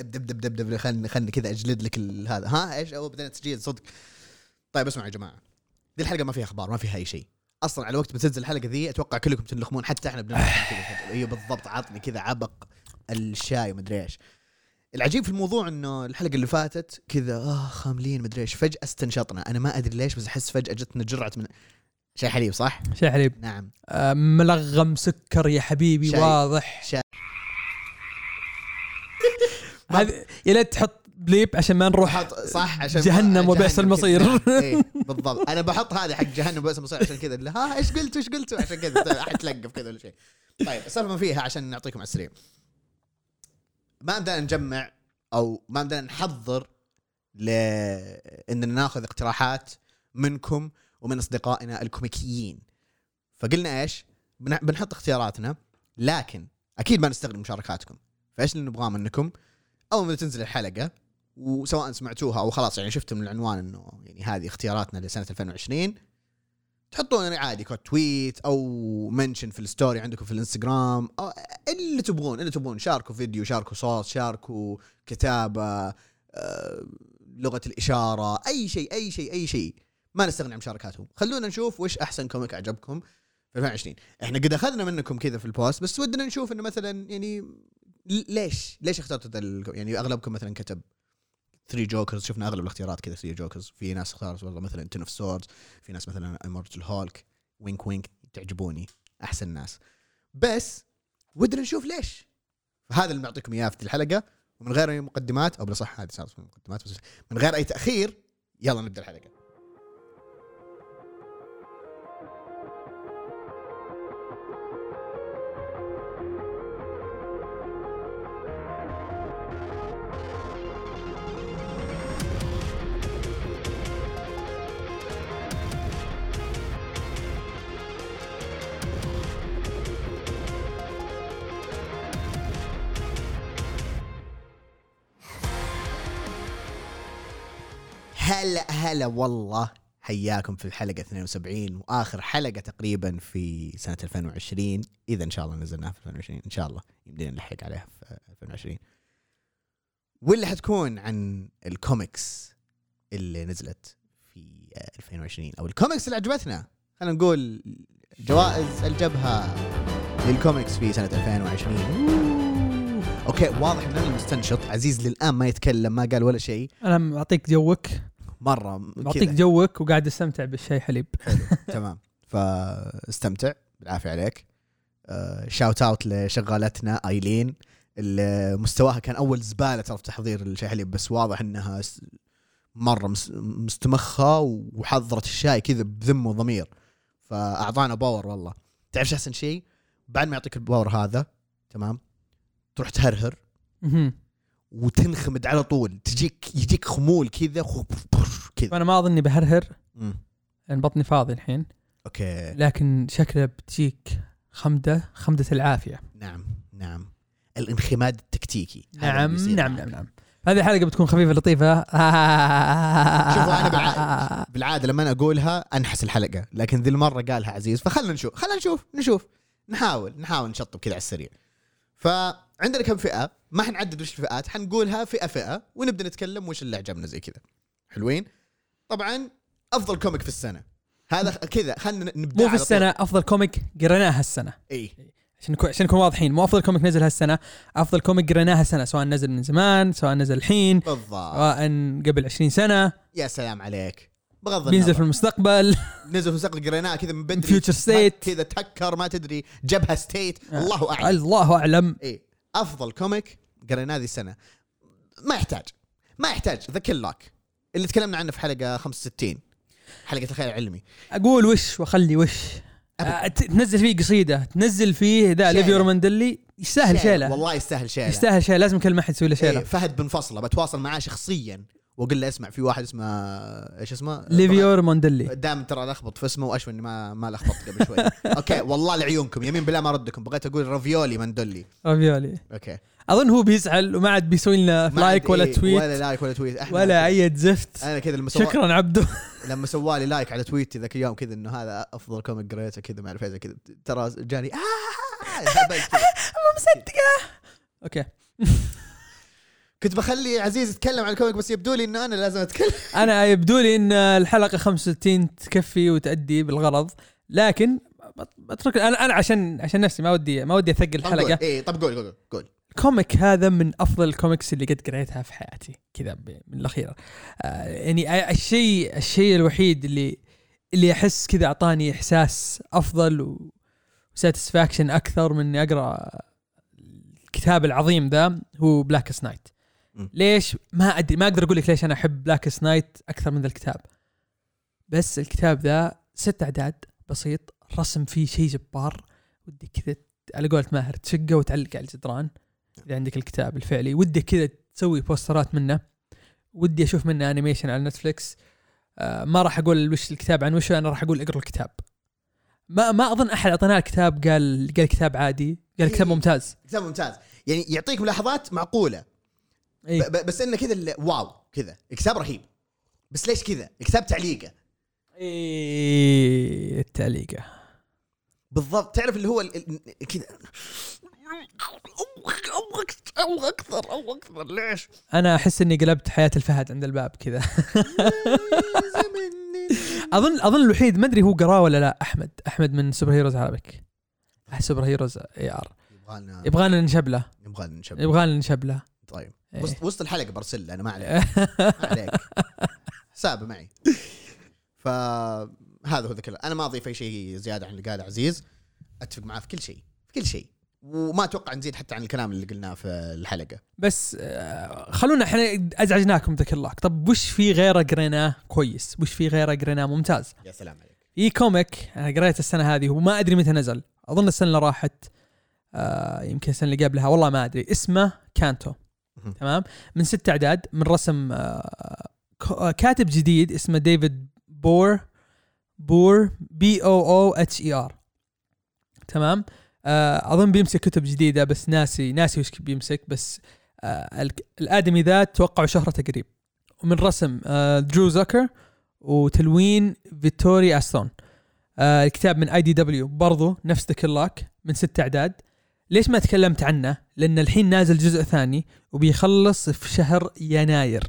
دب دب دب دب خلني خلني كذا أجلد لك ال- هذا. ها إيش؟ أو بدنا تسجيل صدق. طيب اسمعوا يا جماعة. دي الحلقة ما فيها أخبار ما فيها أي شيء. أصلا على وقت بتنزل الحلقة ذي أتوقع كلكم تنلخمون. حتى إحنا بنلخم كذا فجأة. أيوه بالضبط. عطني كذا عبق الشاي ومدري إيش. العجيب في الموضوع إنه الحلقة اللي فاتت كذا آه خاملين مدري إيش. فجأة استنشطنا. أنا ما أدري ليش بس أحس فجأة جتنا جرعه من شاي حليب صح؟ شاي حليب. نعم. آه، ملغم سكر يا حبيبي شاي. واضح. شاي. هذه يا ليت تحط بليب عشان ما نروح صح عشان جهنم وبئس المصير. إيه بالضبط. أنا بحط هذه حق جهنم وبئس المصير عشان كذا. ها إيش قلتوا إيش قلتوا؟ عشان كذا. احد تلقف كذا ولا شيء. طيب السالفة ما فيها عشان نعطيكم على السريع. ما بدنا نجمع أو ما بدنا نحضر ل إننا ناخذ اقتراحات منكم ومن أصدقائنا الكوميكيين. فقلنا إيش؟ بن- بنحط اختياراتنا لكن أكيد ما نستغل مشاركاتكم. فإيش اللي نبغاه منكم؟ أول ما تنزل الحلقة وسواء سمعتوها أو خلاص يعني شفتوا من العنوان إنه يعني هذه اختياراتنا لسنة 2020 تحطون يعني عادي quote tweet أو mention في ال story عندكم في الإنستغرام اللي تبغون اللي تبغون. شاركوا فيديو شاركوا صوت شاركوا كتابة آه، لغة الإشارة أي شيء أي شيء أي شيء. ما نستغني عن مشاركاتهم. خلونا نشوف وش أحسن comic عجبكم في 2020 إحنا قد أخذنا منكم كذا في ال post بس ودنا نشوف إنه مثلا يعني ليش؟ ليش ال- يعني أغلبكم مثلا كتب 3 Jokers شفنا أغلب الاختيارات كذا 3 Jokers في ناس اختارت والله مثلا Ten of Swords في ناس مثلا Immortal Hulk wink wink تعجبوني أحسن ناس. بس ودنا نشوف ليش. فهذا اللي بنعطيكم إياه في الحلقة. ومن غير أي مقدمات أو بلا صح هذه صارت مقدمات بس من غير أي تأخير يلا نبدأ الحلقة. هلا هلا والله. حياكم في الحلقة 72 وآخر حلقة تقريبا في سنة 2020 إذا إن شاء الله نزلناها في 2020 إن شاء الله يمدينا نلحق عليها في 2020 واللي حتكون عن الكوميكس اللي نزلت في 2020 أو الكوميكس اللي عجبتنا. خلينا نقول جوائز الجبهة للكوميكس في سنة 2020 okay واضح ان أنا المستنشط عزيز للآن ما يتكلم ما قال ولا شيء. أنا معطيك جوك. مرة معطيك جوك وقاعد استمتع بالشاي حليب. تمام. فاستمتع بالعافية عليك. آه shout out لشغالتنا أيلين اللي مستواها كان أول زبالة ترى في تحضير الشاي حليب بس واضح إنها مرة مس- مستمخة وحضرت الشاي كذا بذمة وضمير. فأعطانا power والله. تعرف شو أحسن شيء؟ بعد ما يعطيك ال power هذا تمام تروح تهرهر. وتنخمد على طول. تجيك يجيك خمول كذا كذا. وأنا ما أظني بهرهر. لأن بطني فاضي الحين. أوكي. لكن شكله بتجيك خمدة خمدة العافية. نعم نعم. الانخماد التكتيكي. نعم نعم معك. نعم. نعم هذه الحلقة بتكون خفيفة لطيفة. شوفوا أنا بالعاده بالعادة لما أنا أقولها أنحس الحلقة. لكن ذي المرة قالها عزيز. فخلنا نشوف خلنا نشوف نشوف. نحاول نحاول نشطب كذا على السريع. فعندنا كم فئة؟ ما حنعدد وش الفئات حنقولها فئة فئة ونبدأ نتكلم وش اللي عجبنا زي كذا. حلوين؟ طبعا أفضل comic في السنة. هذا كذا خلينا نبدأ مو في السنة أفضل comic قريناه هالسنة. اي عشان نكون عشان نكون واضحين مو أفضل comic نزل هالسنة أفضل comic قريناه هالسنة سواء نزل من زمان سواء نزل الحين بالضبط. سواء قبل 20 سنة. يا سلام عليك. بغض بينزل في النظر المستقبل. نزل في مستقبل قريناه كذا من بدري. Future state. كذا تكر ما تدري. جبهة state الله أعلم. الله أعلم. إيه. أفضل comic قريناه ذي السنة. ما يحتاج. ما يحتاج. The Kill Lock اللي تكلمنا عنه في حلقة 65 حلقة الخيال العلمي. أقول وش واخلي وش. ت- تنزل فيه قصيدة تنزل فيه ذا. ليفيو ماندلي يستاهل شيلة. والله يستاهل شيلة. يستاهل شيلة لازم كل ما حد يسوي له إيه شيلة. فهد بن فصلا بتواصل معاه شخصيا وأقول له اسمع في واحد اسمه إيش اسمه؟ ليفيو موندلي دام ترى لخبط في اسمه واشوى إني ما ما لخبطت قبل شوي. okay والله لعيونكم يمين بالله ما ردكم بغيت أقول رافيولي مندولي رافيولي okay. أظن هو بيزعل وما عاد بيسوي لنا like ولا إيه tweet ولا like ولا tweet إحنا ولا أي زفت. أنا كذا لما سوى شكرا عبده لما سوالي like على tweet ي ذاك اليوم كذا إنه هذا أفضل comic قريته كذا ما أعرف إيش كذا. ترى جاني آه هبل كذا. مصدقة. okay. كنت بخلي عزيز يتكلم عن ال comic بس يبدو لي إنه أنا لازم أتكلم. أنا يبدو لي إن الحلقة 65 تكفي وتأدي بالغرض. لكن بترك أنا أنا عشان عشان نفسي ما ودي ما ودي أثقل الحلقة اي طب قول قول قول. ال comic هذا من أفضل الكوميكس اللي قد قريتها في حياتي. كذا من الأخير. آه يعني الشيء الشيء الوحيد اللي اللي أحس كذا أعطاني إحساس أفضل و satisfaction أكثر من إني أقرأ الكتاب العظيم ذا هو Black Science. ليش؟ ما أدري ما أقدر أقول لك ليش أنا أحب Black Science أكثر من ذا الكتاب. بس الكتاب ذا ست أعداد بسيط رسم فيه شيء جبار ودي كذا على قولة ماهر تشقه وتعلق على الجدران. إذا عندك الكتاب الفعلي ودي كذا تسوي بوسترات منه. ودي أشوف منه animation على نتفلكس آه ما راح أقول وش الكتاب عن وش أنا راح أقول أقرأ الكتاب. ما ما أظن أحد أعطيناه الكتاب قال قال كتاب عادي قال كتاب إيه. ممتاز. كتاب ممتاز. يعني يعطيك ملاحظات معقولة. ب- بس إنه كذا واو كذا. الكتاب رهيب. بس ليش كذا؟ الكتاب تعليقه. اي التعليقة. بالضبط. تعرف اللي هو كذا. أو أكثر أو أكثر ليش؟ أنا أحس إني قلبت حياة الفهد عند الباب كذا. أظن أظن الوحيد ما أدري هو قراه ولا لا أحمد أحمد من Superheroes Arabic Superheroes AR يبغانا يبغانا نشبله يبغانا نشبه يبغانا نشبله طيب. إيه. وسط وسط الحلقة برسل له، أنا ما عليك. ما عليك. حسابه معي. فهذا هو ذكر أنا ما أضيف أي شيء زيادة عن اللي قاله عزيز. أتفق معاه في كل شيء في كل شيء. وما أتوقع نزيد حتى عن الكلام اللي قلناه في الحلقة. بس آه، خلونا إحنا أزعجناكم ذاك الله طب وش في غيره قريناه؟ كويس. وش في غيره قريناه؟ ممتاز. يا سلام عليك. في comic. أنا قريته السنة هذه وما أدري متى نزل. أظن السنة اللي راحت آه يمكن السنة اللي قبلها. والله ما أدري. اسمه Canto. تمام؟ من ست أعداد من رسم آه ك- آه، كاتب جديد اسمه ديفيد بور بور B O O H E R. تمام؟ آه أظن بيمسك كتب جديدة بس ناسي ناسي وش بيمسك بس آه ال- الأدمي ذا توقعوا شهرته قريب. ومن رسم آه درو زكر وتلوين Vittorio Astone. آه الكتاب من IDW برضو نفس The Clock من ست أعداد. ليش ما تكلمت عنه؟ لأن الحين نازل جزء ثاني وبيخلص في شهر يناير.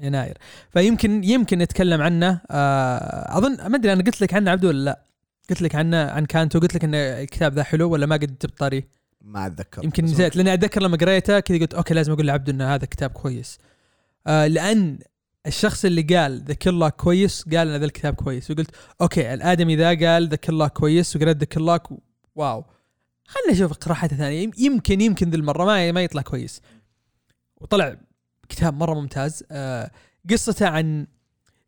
يناير. فيمكن يمكن نتكلم عنه آه أظن ما أدري أنا قلت لك عنه عبدو ولا لا. قلت لك عنه عن Canto قلت لك إن الكتاب ذا حلو ولا ما قد جبت طاري؟ ما أتذكر يمكن نسيت لأني أتذكر لما قريته كذا قلت okay لازم أقول لعبدو إن هذا كتاب كويس. آه لأن الشخص اللي قال The Clock كويس قال إن ذا الكتاب كويس. وقلت okay الآدمي ذا قال ذا كلاك كويس وقريت The Clock wow. خلنا نشوف اقتراحاته ثانية. يم- يمكن يمكن ذي المرة ما ما يطلع كويس. وطلع كتاب مرة ممتاز. آه قصته عن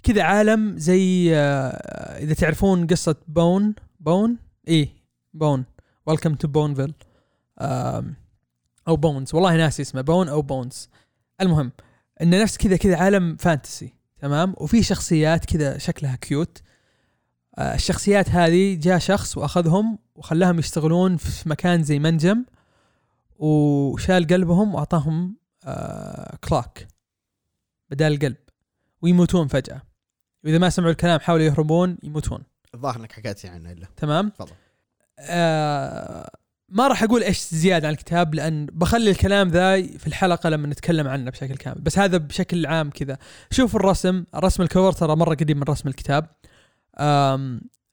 كذا عالم زي آه إذا تعرفون قصة Bone Bone؟ إيه Bone. Welcome to Boneville أو Bones والله ناسي اسمه. Bone أو Bones المهم انه نفس كذا كذا عالم fantasy تمام؟ وفي شخصيات كذا شكلها cute آه، الشخصيات هذه جاء شخص وأخذهم وخلاهم يشتغلون في مكان زي منجم وشال قلبهم وأعطاهم آه clock بدال القلب ويموتون فجأة. وإذا ما سمعوا الكلام حاولوا يهربون يموتون. الظاهر انك حكيت لي عنه الا تمام؟ تفضل. آه ما راح أقول إيش زيادة عن الكتاب لأن بخلي الكلام ذا في الحلقة لما نتكلم عنه بشكل كامل. بس هذا بشكل عام كذا. شوف الرسم الرسم ال cover ترى مرة قديم من رسم الكتاب.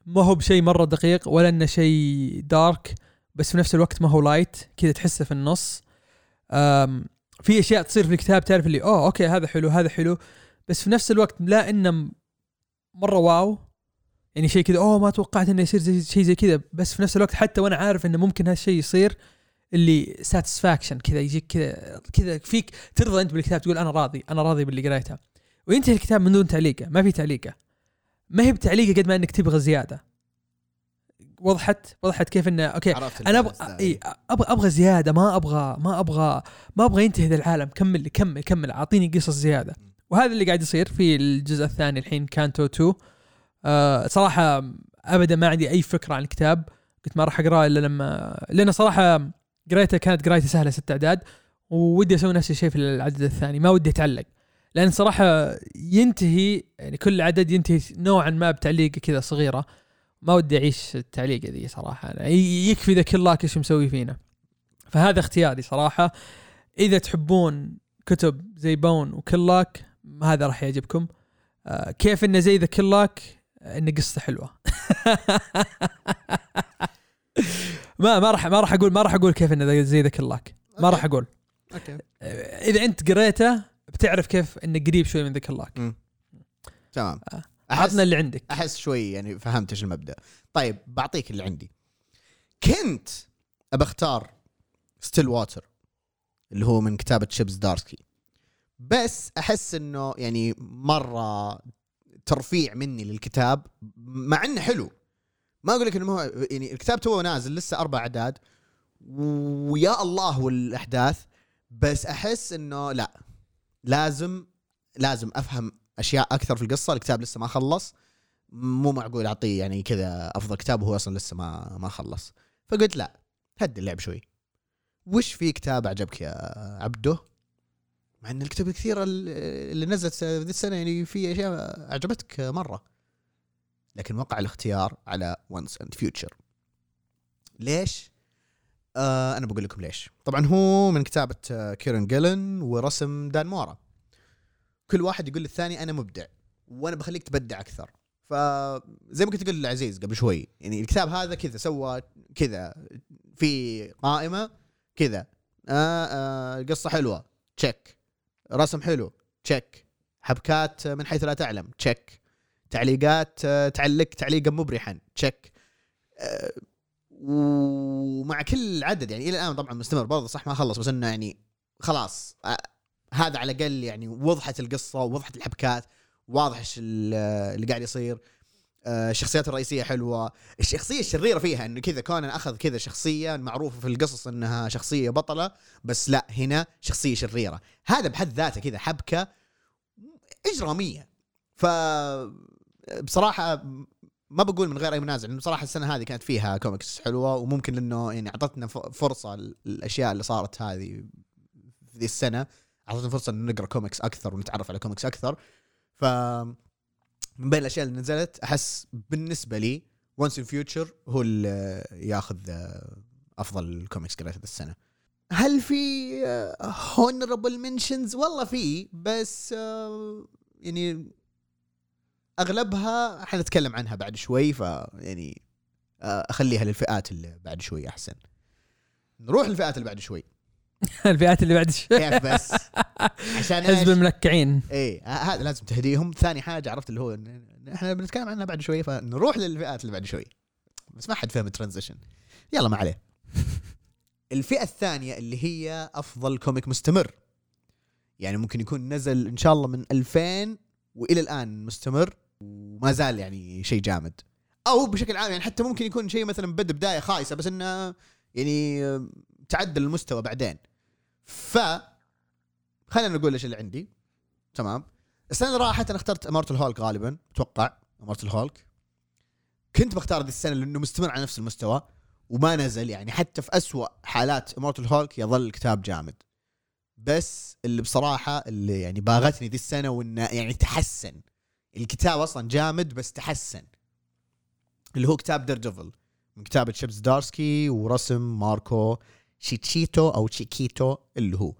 ما هو بشيء مرة دقيق ولا إنه شيء dark بس في نفس الوقت ما هو light كذا تحسه في النص. في أشياء تصير في الكتاب تعرف اللي أوه okay هذا حلو هذا حلو. بس في نفس الوقت لا إنه مرة wow. يعني شيء كذا أوه ما توقعت إنه يصير زي شيء زي كذا. بس في نفس الوقت حتى وأنا عارف إنه ممكن هالشيء يصير اللي satisfaction كذا يجيك كذا كذا فيك ترضى أنت بالكتاب تقول أنا راضي أنا راضي باللي قريته. وينتهي الكتاب من دون تعليقة ما في تعليقة. ما هي بتعليقة قد ما إنك تبغى زيادة. وضحت؟ وضحت كيف إنه okay أنا أبغى. إي أبغى أبغى زيادة ما أبغى ما أبغى ما أبغى ينتهي ذا العالم. كمل كمل كمل أعطيني قصص زيادة. وهذا اللي قاعد يصير في الجزء الثاني الحين كانتو 2 آه صراحة ابدا ما عندي أي فكرة عن الكتاب. قلت ما راح اقراه إلا لما لأن صراحة قريته كانت قرايته سهلة ست أعداد ودي أسوي نفس الشيء في العدد الثاني. ما ودي أتعلق. لأن صراحة ينتهي يعني كل عدد ينتهي نوعا ما بتعليقه كذا صغيرة. ما ودي أعيش التعليقه ذي صراحة. أنا ي- يكفي ذا كل إيش مسوي فينا. فهذا اختياري صراحة. إذا تحبون كتب زي Bone و Clock هذا راح يعجبكم. آه، كيف إنه زي The Clock انه قصه حلوة. ما ما راح ما راح أقول ما راح أقول كيف إنه زي The Clock ما راح أقول. Okay. آه، إذا أنت قريته بتعرف كيف إنه قريب شوي من The Clock تمام. آه. عطنا اللي عندك. أحس شوي يعني فهمت إيش المبدأ. طيب بعطيك اللي عندي. كنت ابى اختار Stillwater اللي هو من كتابة Chip Zdarsky. بس أحس إنه يعني مرة ترفيع مني للكتاب مع إنه حلو. ما أقول لك إنه هو يعني الكتاب تو نازل لسه أربع أعداد ويا الله والأحداث بس أحس إنه لا لازم لازم أفهم أشياء أكثر في القصة. الكتاب لسه ما خلص. مو معقول أعطيه يعني كذا أفضل كتاب وهو أصلا لسه ما ما خلص. فقلت لا هدي اللعب شوي. وش في كتاب عجبك يا عبده؟ مع إن الكتب الكثيرة اللي نزلت ذي السنة يعني في أشياء عجبتك مرة. لكن وقع الاختيار على Once and Future ليش؟ آه أنا بقول لكم ليش. طبعا هو من كتابة آه، Kieron Gillen ورسم Dan Mora. كل واحد يقول للثاني أنا مبدع وأنا بخليك تبدع أكثر. فزي ما كنت تقول لعزيز قبل شوي يعني الكتاب هذا كذا سوى كذا في قائمة كذا. آه آه قصه حلوة. check رسم حلو. check حبكات من حيث لا تعلم. check تعليقات آه، تعلق تعليقا مبرحا. check آه، ومع كل عدد يعني إلى الآن طبعا مستمر. برضه صح ما خلص بس إنه يعني خلاص آه، هذا على الأقل يعني وضحت القصة ووضحت الحبكات واضح اللي قاعد يصير. الشخصيات الرئيسية حلوة. الشخصية الشريرة فيها إنه كذا كونان أخذ كذا شخصية معروفة في القصص إنها شخصية بطلة بس لا هنا شخصية شريرة. هذا بحد ذاته كذا حبكة إجرامية. ف بصراحة ما بقول من غير أي منازع لأنه بصراحة السنة هذه كانت فيها كوميكس حلوة وممكن إنه يعني أعطتنا فرصة الأشياء اللي صارت هذه في ذي السنة أعطتنا فرصة ان نقرأ كوميكس أكثر ونتعرف على كوميكس أكثر. ف من بين الأشياء اللي نزلت أحس بالنسبة لي Once and Future هو اللي ياخذ آه، أفضل كوميكس قريته السنة هل في honorable mentions والله في بس آه، يعني أغلبها حنتكلم عنها بعد شوي ف يعني آه، أخليها للفئات اللي بعد شوي أحسن. نروح للفئات اللي بعد شوي. الفئات اللي بعد كيف بس؟ عشان حزب؟ الملكعين. ه- هذا لازم تهديهم. ثاني حاجة عرفت اللي هو إحنا بنتكلم عنها بعد شوي فنروح للفئات اللي بعد شوي. بس ما حد فهم ال transition. يلا ما عليه. الفئة الثانية اللي هي أفضل comic مستمر. يعني ممكن يكون نزل إن شاء الله من 2000 وإلى الآن مستمر وما زال يعني شيء جامد. أو بشكل عام يعني حتى ممكن يكون شيء مثلا بدا بداية خايسة بس إنه يعني تعدل المستوى بعدين. ف خلينا نقول إيش اللي عندي. تمام. السنة اللي راحت أنا اخترت إمارة الهولك غالبا أتوقع إمارة الهولك. كنت بختار ذي السنة لأنه مستمر على نفس المستوى وما نزل يعني حتى في أسوأ حالات إمارة الهولك يظل الكتاب جامد. بس اللي بصراحة اللي يعني باغتني ذي السنة وإنه يعني تحسن. الكتاب أصلا جامد بس تحسن. اللي هو كتاب Daredevil من كتابة Chip Zdarsky ورسم Marco Checchetto أو Checchetto اللي هو.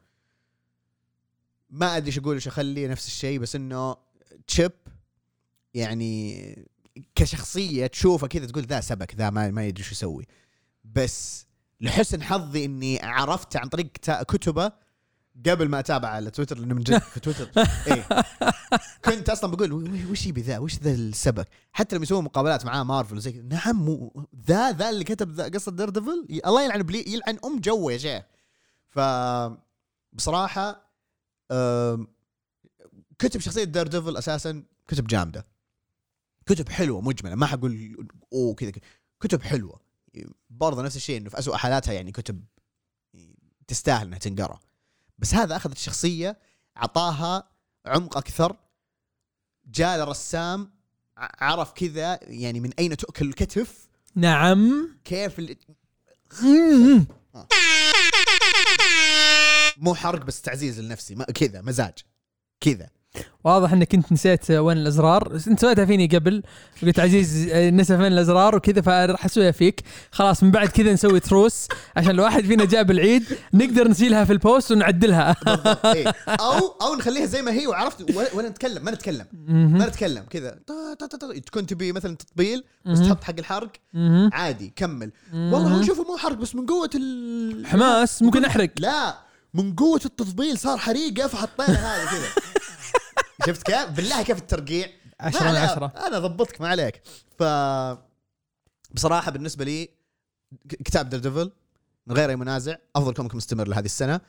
ما أدري إيش أقول إيش أخلي نفس الشيء بس إنه Chip يعني كشخصية تشوفه كذا تقول ذا سبك ذا ما, ما يدري شو يسوي. بس لحسن حظي إني عرفت عن طريق كتبه قبل ما أتابع على تويتر لأنه من جد في تويتر. إيه. كنت أصلا بقول وش يبي ذا؟ وش ذا السبك حتى لما يسوون مقابلات معاه مارفل وزي كذا نعم مو ذا ذا اللي كتب ذا قصة دير ديفل الله يلعن بلي يلعن أم جوه يا شيخ. ف بصراحة كتب شخصية دير ديفل أساسا كتب جامدة. كتب حلوة مجملة ما حقول أوه كذا. كتب حلوة. برضه نفس الشيء إنه في اسوء حالاتها يعني كتب تستاهل إنها تنقرأ. بس هذا اخذ الشخصيه اعطاها عمق أكثر جاء لرسام ع- عرف كذا يعني من أين تؤكل الكتف؟ نعم. كيف ال... مو حرق بس تعزيز لنفسي ما كذا مزاج كذا. واضح انك انت نسيت وين الأزرار أنت سويتها فيني قبل قلت عزيز نسى فين الأزرار وكذا فراح أسويها فيك خلاص من بعد كذا نسوي تروس عشان لو واحد فينا جاب العيد نقدر نشيلها في البوست ونعدلها إيه. أو أو نخليها زي ما هي وعرفت ولا- نتكلم ما نتكلم ما. نتكلم كذا. تكون تبي مثلا تطبيل بس. تحط حق الحرق. عادي كمل والله. شوفه مو حرق بس من قوة ال حماس ممكن نحرق لا من قوة التطبيل صار حريقه فحطينا هذه كذا شفت كيف؟ بالله كيف الترقيع؟ عشرة ما من عليك. عشرة أنا ضبطك ما عليك ف بصراحة بالنسبة لي كتاب Daredevil من غير أي منازع أفضل comic مستمر لهذه السنة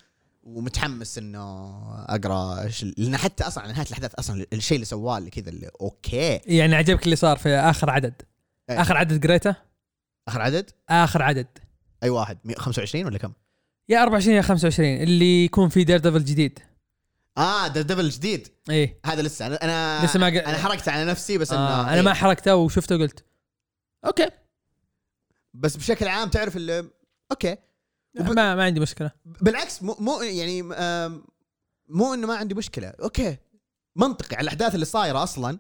ومتحمس إنه أقرأ لأن حتى أصلا على نهاية الأحداث أصلا الشيء اللي سواه اللي كذا اللي okay يعني عجبك اللي صار في آخر عدد إيه. آخر عدد قريته آخر عدد آخر عدد أي واحد 125 ولا كم؟ يا 24 يا 25 اللي يكون في دير ديفل جديد. آه Daredevil جديد. إيه. هذا لسه أنا أنا لسه ما ق- أنا حركت على نفسي بس إنه آه أنا إيه. ما حركته وشفته وقلت okay. بس بشكل عام تعرف اللي okay. وب- ما ما عندي مشكلة. بالعكس مو مو يعني مو إنه ما عندي مشكلة. okay. منطقي على الأحداث اللي صايرة أصلا.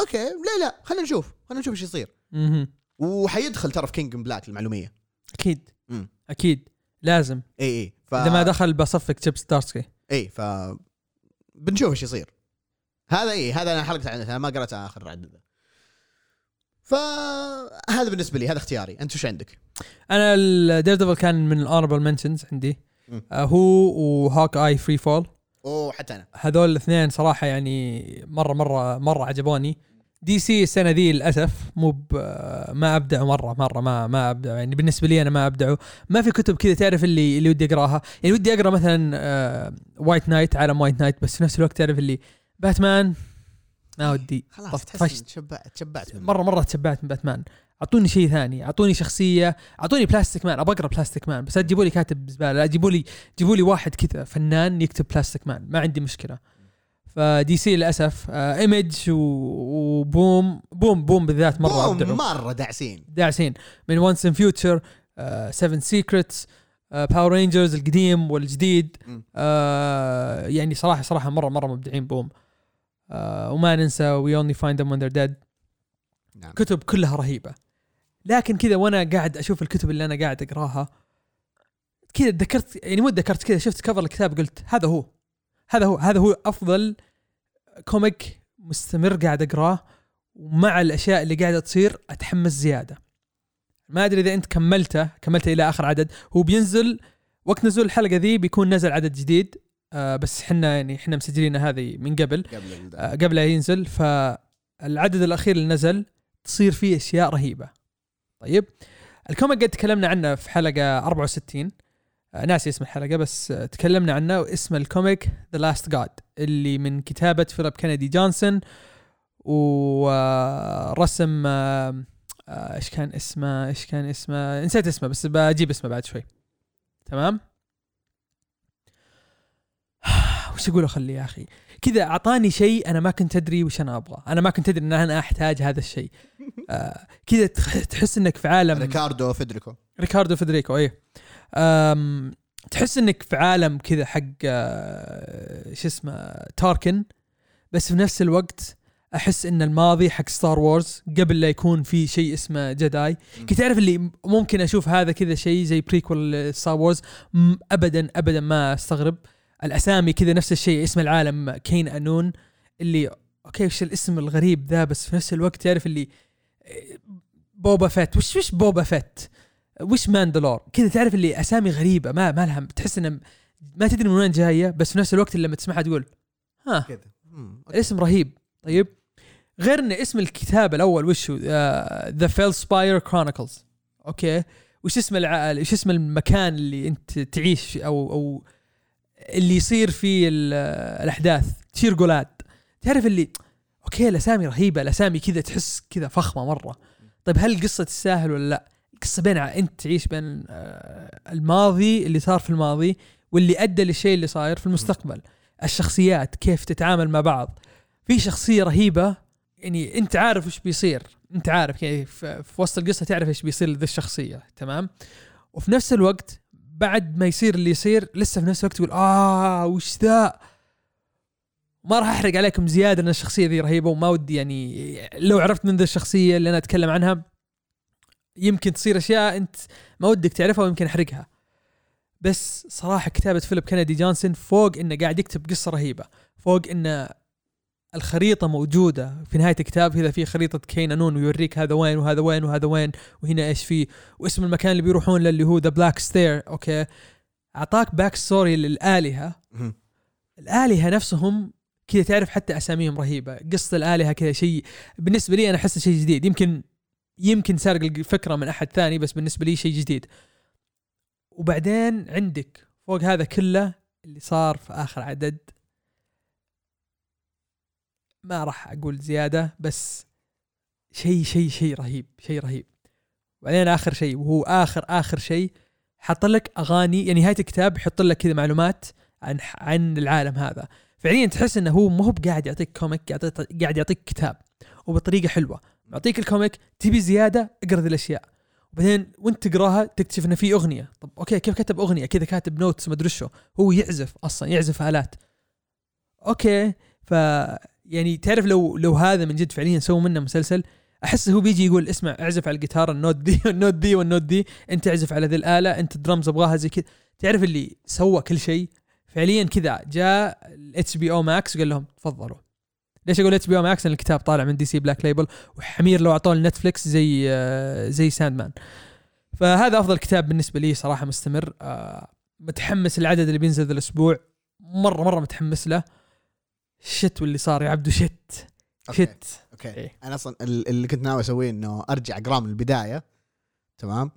okay لا لا خلينا نشوف خلينا نشوف إيش يصير. مهم. وحيدخل ترى في King in Black المعلومية. أكيد. مم. أكيد. لازم. إي إي ف إذا ما دخل بصفق تشيب زدارسكي. إي ف بنشوف إيش يصير. هذا إي هذا أنا حلقت عنه أنا ما قرأت آخر عدد. ذا فهذا بالنسبة لي هذا اختياري. أنت وش عندك؟ أنا ال Daredevil كان من ال honorable mentions عندي. مم. آه هو و Hawkeye Freefall أوه حتى أنا. هذول الاثنين صراحة يعني مرة مرة مرة عجبوني. دي سي السنة ذي للأسف مو ما ابدعوا مرة مرة ما ما ابدعوا يعني بالنسبة لي أنا ما ابدعوا ما في كتب كذا تعرف اللي اللي ودي أقراها. يعني ودي أقرأ مثلا White Knight عالم White Knight بس في نفس الوقت تعرف اللي باتمان ما ودي. خلاص تحس تشبعت تشبعت. مره مرة تشبعت من باتمان أعطوني شيء ثاني. أعطوني شخصية. أعطوني Plastic Man أبغى أقرأ Plastic Man بس لا تجيبوا لي كاتب زباله لا جيبوا لي جيبوا لي واحد كذا فنان يكتب Plastic Man ما عندي مشكلة. فدي سي للاسف Image و Boom Boom Boom بالذات مرة Boom، أبدعوا. مرة داعسين. داعسين. من Once & Future 7 Secrets Power Rangers القديم والجديد. آه يعني صراحة صراحة مرة مرة مبدعين Boom آه وما ننسى We Only Find Them when they're dead. نعم. كتب كلها رهيبة. لكن كذا وأنا قاعد أشوف الكتب اللي أنا قاعد أقراها كذا تذكرت يعني مو تذكرت كذا شفت كفر الكتاب قلت هذا هو هذا هو هذا هو أفضل كوميك مستمر قاعد أقراه ومع الأشياء اللي قاعدة تصير أتحمس زيادة. ما أدري إذا أنت كملته كملته إلى آخر عدد. هو بينزل وقت نزول الحلقة ذي بيكون نزل عدد جديد آه بس إحنا يعني إحنا مسجلين هذه من قبل. قبل آه، قبل ينزل. فالعدد الأخير اللي نزل تصير فيه أشياء رهيبة. طيب ال comic قد تكلمنا عنه في حلقة 64 آه، ناسي اسم الحلقة بس تكلمنا عنه واسم ال comic The Last God اللي من كتابة فيليب كينيدي جونسون ورسم آه، إيش كان اسمه إيش كان اسمه؟ نسيت اسمه بس بجيب اسمه بعد شوي. تمام؟ وش أقول اخلي يا أخي؟ كذا أعطاني شيء أنا ما كنت أدري وش أنا أبغى أنا ما كنت أدري إن أنا أحتاج هذا الشيء. آه كذا تحس إنك في عالم ريكاردو فيدريكو. ريكاردو فيدريكو إيه. تحس إنك في عالم كذا حق آه، شو اسمه تاركن بس في نفس الوقت أحس إن الماضي حق Star Wars قبل لا يكون في شيء اسمه Jedi كنت تعرف اللي ممكن أشوف هذا كذا شيء زي prequel Star Wars ابدا ابدا ما أستغرب. الأسامي كذا نفس الشيء اسم العالم كينانون اللي okay وش الاسم الغريب ذا؟ بس في نفس الوقت تعرف اللي إيه، بوبا فيت. وش وش بوبا فيت؟ وش Mandalore كذا تعرف اللي أسامي غريبة ما ما لها تحس انه ما تدري من وين جاية بس في نفس الوقت لما تسمعها تقول ها كذا. الاسم رهيب. طيب. غير إن اسم الكتاب الأول وش هو؟ The Fellspyre Chronicles okay. وش اسم الع... وش اسم المكان اللي أنت تعيش أو أو اللي يصير فيه ال- الأحداث؟ تشيرجولاد تعرف اللي أوكي الأسامي رهيبة الأسامي كذا تحس كذا فخمة مرة. طيب هل القصة تستاهل ولا لا؟ القصة بين أنت تعيش بين آه، الماضي اللي صار في الماضي واللي أدى للشيء اللي صاير في المستقبل. الشخصيات كيف تتعامل مع بعض. في شخصية رهيبة يعني أنت عارف وش بيصير. أنت عارف يعني في وسط القصة تعرف إيش بيصير لذي الشخصية تمام؟ وفي نفس الوقت بعد ما يصير اللي يصير لسه في نفس الوقت تقول آه وش ذا؟ ما راح أحرق عليكم زيادة لأن الشخصية ذي رهيبة وما ودي يعني لو عرفت من ذا الشخصية اللي أنا أتكلم عنها يمكن تصير أشياء أنت ما ودك تعرفها ويمكن أحرقها. بس صراحة كتابة فيليب كندي جونسون فوق إنه قاعد يكتب قصة رهيبة. فوق إنه الخريطة موجودة في نهاية الكتاب كذا في خريطة كينانون ويوريك هذا وين وهذا وين وهذا وين وهنا إيش فيه واسم المكان اللي بيروحون له اللي هو the Black Stair okay؟ أعطاك backstory للآلهة. الآلهة نفسهم كذا تعرف حتى أساميهم رهيبة. قصة الآلهة كذا شيء. بالنسبة لي أنا احسه شيء جديد. يمكن يمكن سارق الفكرة من أحد ثاني بس بالنسبة لي شيء جديد. وبعدين عندك فوق هذا كله اللي صار في آخر عدد ما راح أقول زيادة بس شيء شيء شيء رهيب شيء رهيب. بعدين آخر شيء وهو آخر آخر شيء حط لك أغاني يعني نهايه الكتاب يحط لك كذا معلومات عن عن العالم هذا. فعليا تحس إنه هو مو هو قاعد يعطيك comic قاعد يعطيك كتاب وبطريقة حلوة. معطيك ال comic تبي زيادة اقرأ ذي الأشياء. وبعدين وانت تقراها تكتشف إنه في أغنية. طب okay كيف كتب أغنية؟ كذا كاتب notes ما أدري شو. هو يعزف أصلا يعزف آلات. okay ف يعني تعرف لو لو هذا من جد فعليا سووا منه مسلسل أحس هو بيجي يقول اسمع اعزف على الجيتار ال note دي وال note دي وال note دي انت اعزف على ذي الآلة انت درمز أبغاها زي كذا. تعرف اللي سوى كل شيء؟ فعليا كذا جاء ال HBO Max وقال لهم تفضلوا. ليش أقول HBO Max لأن الكتاب طالع من DC Black Label وحمير لو أعطوه ل Netflix زي آه، زي Sandman فهذا أفضل كتاب بالنسبة لي صراحة مستمر. آه، متحمس العدد اللي بينزل ذا الأسبوع. مرة مرة متحمس له. shit واللي صار يا عبدو shit. okay. shit. okay. إيه. أنا أصلا ال- اللي كنت ناوي أسويه إنه أرجع اقرا من البداية. تمام؟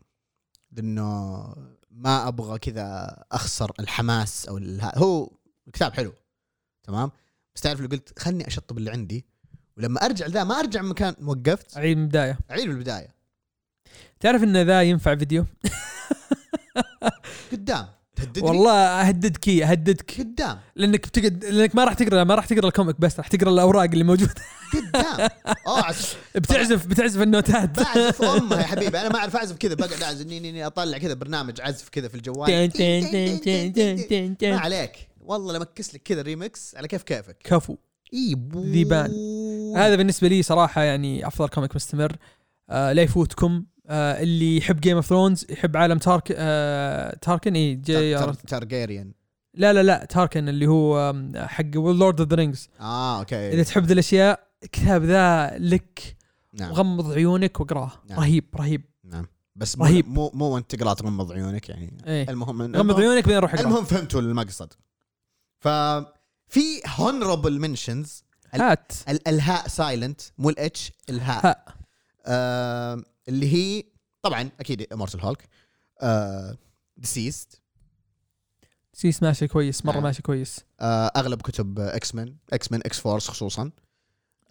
لأنه ما أبغى كذا أخسر الحماس أو الها... هو كتاب حلو. تمام؟ بس تعرف اللي قلت خلني أشطب اللي عندي ولما أرجع ذا ما أرجع من مكان وقفت. عيد من البداية. اعيد من البداية. تعرف إن ذا ينفع فيديو؟ قدام. تهددني؟ والله أهددك أهددك. قدام. لأنك بتقعد لأنك ما راح تقرأ ما راح تقرأ ال comic بس راح تقرأ الأوراق اللي موجودة. قدام. آه عس- بتعزف بتعزف النوتات. بعزف أمها يا حبيبي. أنا ما أعرف أعزف كذا بقعد أعزف. ني- ني- ني، أطلع كذا برنامج عزف كذا في الجوال. ما. عليك. والله لمكس لك كذا ريمكس على كيف كيفك. كفو. إي ذيبان. هذا بالنسبة لي صراحة يعني أفضل comic مستمر. آه لا يفوتكم. آه اللي يحب Game of Thrones يحب عالم تارك آه تاركن إي جي تار- Targaryen لا لا لا تاركن اللي هو حق Lord of the Rings آه okay. إذا تحب ذي الأشياء الكتاب ذا لك. نعم. غمض عيونك واقرأه. نعم. رهيب رهيب. نعم. بس مو رهيب. مو مو وانت تقرأ تغمض عيونك يعني. إيه. المهم غمض عيونك بعدين روح المهم فهمتوا المقصد. ففي honorable mentions هات. الهاء silent مو ال H الهاء. ها آه اللي هي طبعا أكيد Immortal Hulk آه ديسيست سيس ماشي كويس مرة نعم. ماشي كويس. آه أغلب كتب X-Men X-Men X-Force خصوصا.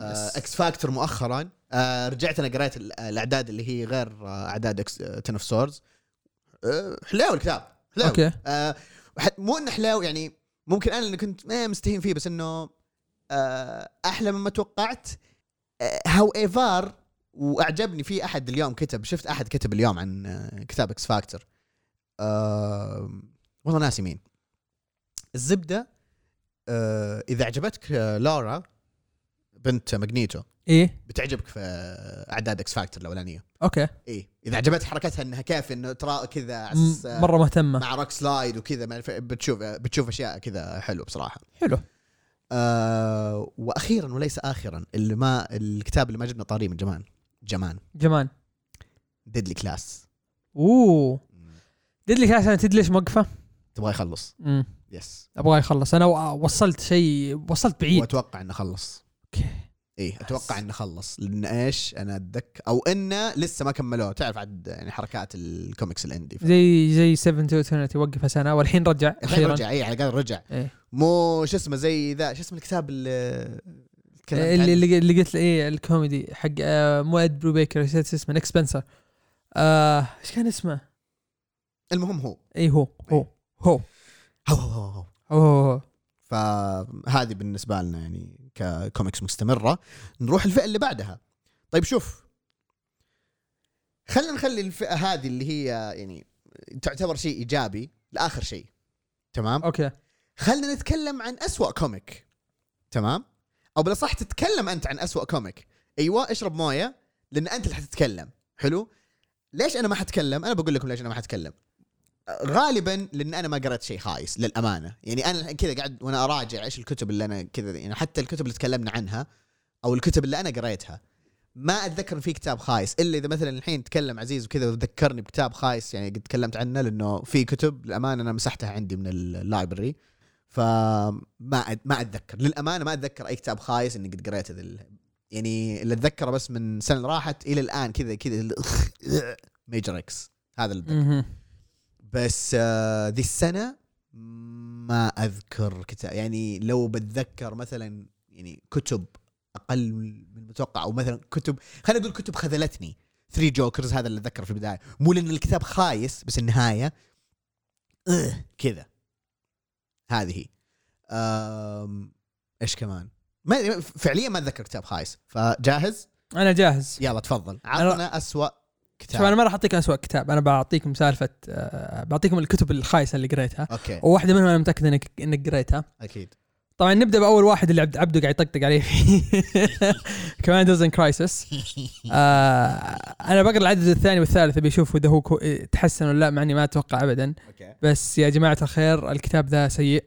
آه. X-Factor مؤخرا. آه رجعت أنا قريت ال- الأعداد اللي هي غير آه اعداد X of Swords آه حلاوه الكتاب حلاوه okay. آه مو إنه حلاو يعني ممكن أنا اللي كنت آه مستهين فيه بس إنه آه أحلى مما توقعت. however وأعجبني في أحد اليوم كتب شفت أحد كتب اليوم عن آه، كتاب X-Factor آه والله ناسي مين. الزبدة آه إذا عجبتك آه، لورا بنت Magneto. إيه. بتعجبك في أعداد X-Factor الأولانية. okay. إيه. إذا عجبتك حركتها إنها كيف إنه ترى كذا مرة مهتمة. مع Rockslide وكذا ما أعرف- بتشوف بتشوف أشياء كذا حلو بصراحة. حلو. آه وأخيرا وليس اخرا اللي ما الكتاب اللي ما جبنا طاريه من جمان. جمان. جمان. Deadly Class أوه. Deadly Class أنا تدري ليش موقفه؟ تبغى يخلص. امم yes أبغى يخلص. أنا وصلت شيء وصلت بعيد. وأتوقع إنه خلص. okay. إيه أتوقع إنه خلص. لأن إيش؟ أنا اتذكر أو إنه لسه ما كملوه. تعرف عاد يعني حركات ال comics ال indie. زي زي 7 to Eternity وقفها سنه والحين رجع. الحين أخيرا. رجع. اي على الاقل رجع. إيه. مو شو اسمه زي ذا شو اسمه الكتاب اللي تكلمت اللي؟ اللي اللي قلت إيه الكوميدي حق آه، مو Ed Brubaker نسيت اسمه Nick Spencer. آه، إيش كان اسمه؟ المهم هو. اي هو. هو. هو. هو هو هو, هو. هو, هو, هو. فهذه بالنسبة لنا يعني ككوميكس مستمرة نروح الفئة اللي بعدها. طيب شوف خلينا نخلي الفئة هذه اللي هي يعني تعتبر شيء إيجابي لآخر شيء تمام؟ okay. خلينا نتكلم عن أسوأ comic تمام؟ أو بالأصح تتكلم أنت عن أسوأ comic. أيوه اشرب موية لأن أنت اللي حتتكلم. حلو؟ ليش أنا ما حتكلم؟ أنا بقول لكم ليش أنا ما حتكلم. غالبا لأن أنا ما قرأت شيء خايس للأمانة. يعني أنا كذا قاعد وأنا اراجع إيش الكتب اللي أنا كذا؟ يعني حتى الكتب اللي تكلمنا عنها أو الكتب اللي أنا قريتها ما أتذكر في كتاب خايس. إلا إذا مثلا الحين تكلم عزيز وكذا وذكرني بكتاب خايس يعني قد تكلمت عنه لأنه في كتب للأمانة أنا مسحتها عندي من اللايبرري فما ما أتذكر. للأمانة ما أتذكر أي كتاب خايس إني قد قريته يعني اللي أتذكره بس من سنة راحت إلى الآن كذا كذا Major X هذا اللي أتذكره. بس آه ذي السنة ما أذكر كتاب يعني لو بتذكر مثلا يعني كتب أقل من المتوقع أو مثلا كتب خلينا نقول كتب خذلتني. Three Jokers هذا اللي اتذكره في البداية. مو لأن الكتاب خايس بس النهاية آه كذا. هذه إيش كمان؟ ما فعليا ما أتذكر كتاب خايس. فجاهز؟ أنا جاهز. يلا تفضل. عطنا شوف أنا كتاب ما راح اعطيك اسوء كتاب. أنا بعطيكم سالفة آه، بعطيكم الكتب الخايسة اللي قريتها. okay. وواحدة منهم أنا متأكد انك إنك قريتها. أكيد. طبعا نبدأ بأول واحد اللي عبد عبده قاعد يطقطق عليه. فيه Commanders in Crisis أنا بقرأ العدد الثاني والثالث أبي أشوف إذا هو. تحسن ولا لا مع إني ما أتوقع ابدا. okay. بس يا جماعة الخير الكتاب ذا سيء.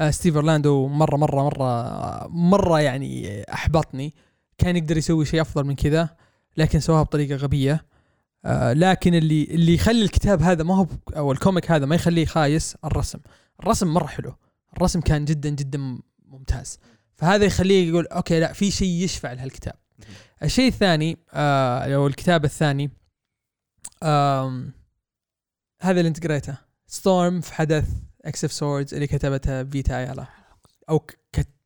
آه، Steve Orlando مره مره مره مرة يعني أحبطني. كان يقدر يسوي شيء أفضل من كذا لكن سواها بطريقة غبية. آه، لكن اللي اللي يخلي الكتاب هذا ما هو أو ال comic هذا ما يخليه خايس الرسم. الرسم مرة حلو. الرسم كان جدا جدا ممتاز. فهذا يخليه يقول okay لا في شيء يشفع لهالكتاب. الشيء الثاني آه أو الكتاب الثاني آم هذا اللي أنت قريته. Storm في حدث X of Swords اللي كتبتها Vita Ayala. أو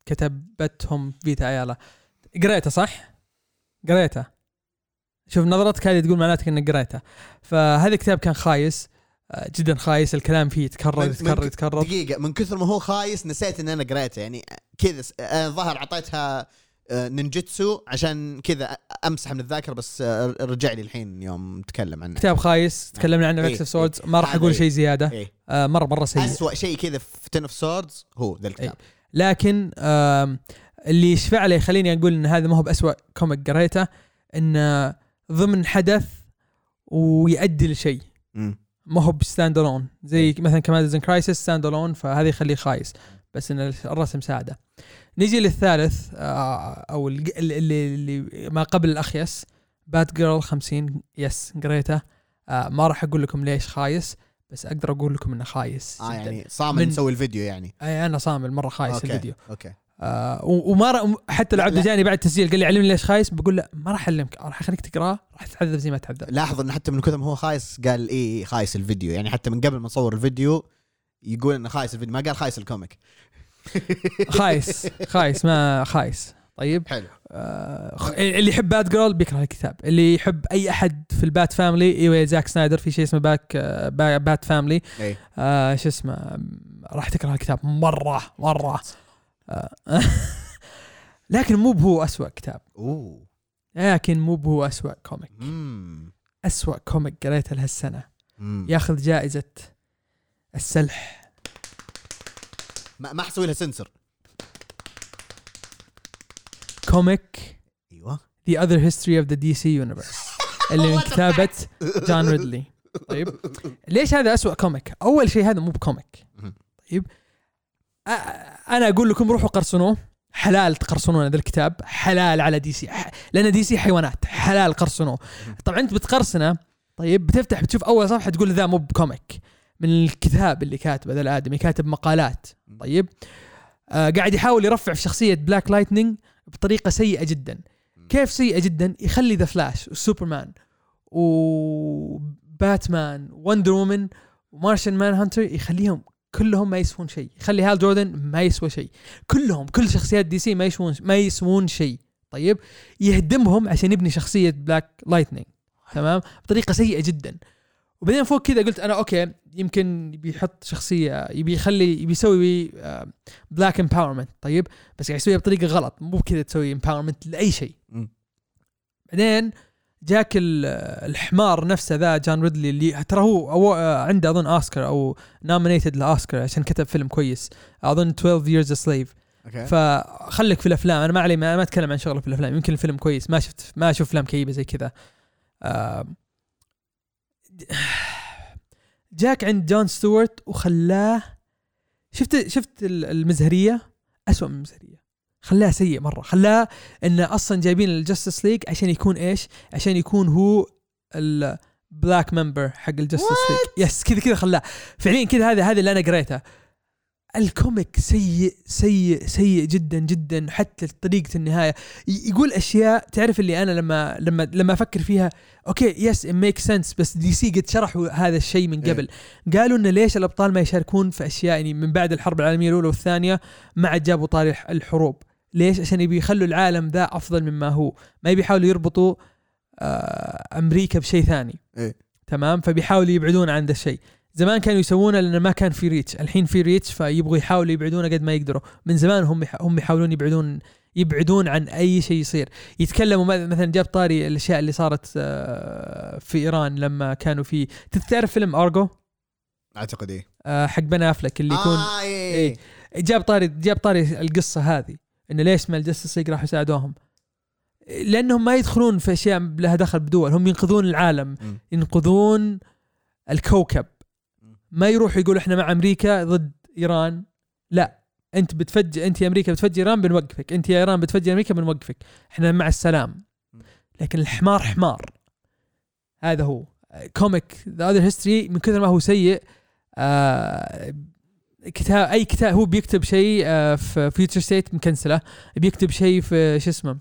كتبتهم Vita Ayala. قريته صح؟ قريته. شوف نظرتك هذه تقول معناتك إنك قريته فهذا الكتاب كان خايس آه، جدا خايس الكلام فيه يتكرر يتكرر من- يتكرر دقيقة من كثر ما هو خايس نسيت إن أنا قريته يعني كذا آه، ظهر أعطيتها آه، ninjutsu عشان كذا امسح من الذاكرة بس رجع لي الحين يوم نتكلم عنه. كتاب خايس تكلمنا عنه في إيه، Swords إيه. ما راح أقول إيه. شيء زيادة. آه مرة مرة سيء. اسوء شيء كذا في Ten of Swords هو ذا الكتاب. لكن آم، اللي يشفع له يخليني أقول إن هذا ما هو باسوء comic قريته انه ضمن حدث ويؤدي لشيء. ما هو ب standalone زي مثلا Commanders Crisis standalone فهذا يخليه خايس. بس إن الرسم ساعدة. نيجي للثالث آه، أو اللي, اللي, اللي ما قبل الأخيس Batgirl 50 yes قريته. آه، ما راح أقول لكم ليش خايس بس أقدر أقول لكم إنه خايس آه يعني صامل نسوي الفيديو يعني. اي أنا صامل مرة خايس أوكي. الفيديو. أوكي. آه وما. حتى لو عبد. جاني بعد التسجيل قال لي علمني ليش خايس بقول له ما راح أعلمك راح أخليك تقراه راح تتعذب زي ما تعذب. لاحظ إنه حتى من كثر ما هو خايس قال إيه خايس الفيديو. يعني حتى من قبل ما نصور الفيديو يقول إنه خايس الفيديو ما قال خايس ال comic. خايس خايس ما خايس. طيب. حلو. آه اللي يحب Batgirl بيكره الكتاب. اللي يحب أي أحد في ال Bat Family إيوه زاك سنايدر في شيء اسمه Bat با- Bat Family إيه. آه شو اسمه راح تكره الكتاب مرة مرة. لكن مو بهو أسوأ كتاب. أوه. لكن مو بهو أسوأ comic مم. أسوأ comic قريته لهالسنة. مم. ياخذ جائزة السلح. ما ما حسوي لها سنسر. comic أيوه. The Other History of the DC Universe. اللي من كتابة جون ريدلي طيب. ليش هذا أسوأ comic؟ أول شيء هذا مو ب comic. طيب. أنا أقول لكم روحوا قرصنوه. حلال تقرصنون هذا الكتاب. حلال على DC. لأن DC حيوانات. حلال قرصنوه. طبعا أنت بتقرصنه طيب بتفتح بتشوف أول صفحة تقول ذا مو ب comic من الكتاب اللي كاتبه ذا الآدمي كاتب مقالات. طيب؟ آه قاعد يحاول يرفع في شخصية Black Lightning بطريقة سيئة جدا. كيف سيئة جدا؟ يخلي The Flash وسوبرمان وباتمان Wonder Woman و Martian Manhunter يخليهم كلهم ما يسوون شيء. يخلي هال جوردن ما يسوى شيء. كلهم كل شخصيات DC ما يسوون ما يسوون شيء. طيب؟ يهدمهم عشان يبني شخصية Black Lightning تمام؟ بطريقة سيئة جدا. وبعدين فوق كذا قلت أنا أوكي يمكن بيحط شخصية يبي يخلي يبي يسوي Black empowerment طيب؟ بس قاعد يسويها بطريقة غلط. مو كذا تسوي empowerment لأي شيء. بعدين جاك ال- الحمار نفسه ذا جون ريدلي اللي ترى هو أو عنده أظن أوسكار أو nominated لأوسكار عشان كتب فيلم كويس. أظن 12 years a slave. أوكي. فخليك في الأفلام. أنا ما علي ما, ما أتكلم عن شغله في الأفلام. يمكن الفيلم كويس. ما شفت ما أشوف أفلام كئيبة زي كذا. جاك عند جون ستيوارت وخلاه شفت شفت ال- المزهرية؟ أسوأ من المزهرية. خلاه سيء مرة خلاه انه أصلا جايبين ال Justice League عشان يكون إيش؟ عشان يكون هو ال Black member حق ال Justice League yes كذا كذا خلاه. فعليا كذا هذا هذا اللي أنا قريته ال comic سيء سيء سيء جدا جدا حتى طريقة النهاية. ي- يقول أشياء تعرف اللي أنا لما لما لما أفكر فيها أوكي yes make sense بس DC قد شرحوا هذا الشيء من قبل. قالوا انه ليش الأبطال ما يشاركون في أشياء يعني من بعد الحرب العالمية الأولى والثانية ما عاد جابوا طاري الح- الحروب. ليش؟ عشان يبي يخلوا العالم ذا أفضل مما هو. ما يبي يحاولوا يربطوا آه أمريكا بشيء ثاني. إيه. تمام؟ فبيحاولوا يبعدون عن ذا الشيء. زمان كانوا يسوونه لأنه ما كان في reach الحين في reach فيبغوا يحاولوا يبعدونه قد ما يقدروا. من زمان هم هم يحاولون يبعدون يبعدون عن أي شيء يصير. يتكلموا مثلا جاب طاري الأشياء اللي صارت آه، في إيران لما كانوا في تعرف فيلم أرجو؟ أعتقد إيه. آه، حق بن أفلك اللي يكون آه إيه. إيه. جاب طاري جاب طاري القصة هذه. انه ليش ما ال Justice League راحوا يساعدوهم؟ لأنهم ما يدخلون في أشياء لها دخل بدول هم ينقذون العالم. ينقذون الكوكب. ما يروح يقول إحنا مع أمريكا ضد إيران. لا أنت بتفجر أنت يا أمريكا بتفجر إيران بنوقفك أنت يا إيران بتفجر أمريكا بنوقفك. إحنا مع السلام. لكن الحمار حمار. هذا هو. comic The Other History من كثر ما هو سيء آه كتاب أي كتاب هو بيكتب شيء آه في Future State مكنسلة. بيكتب شيء في شو اسمه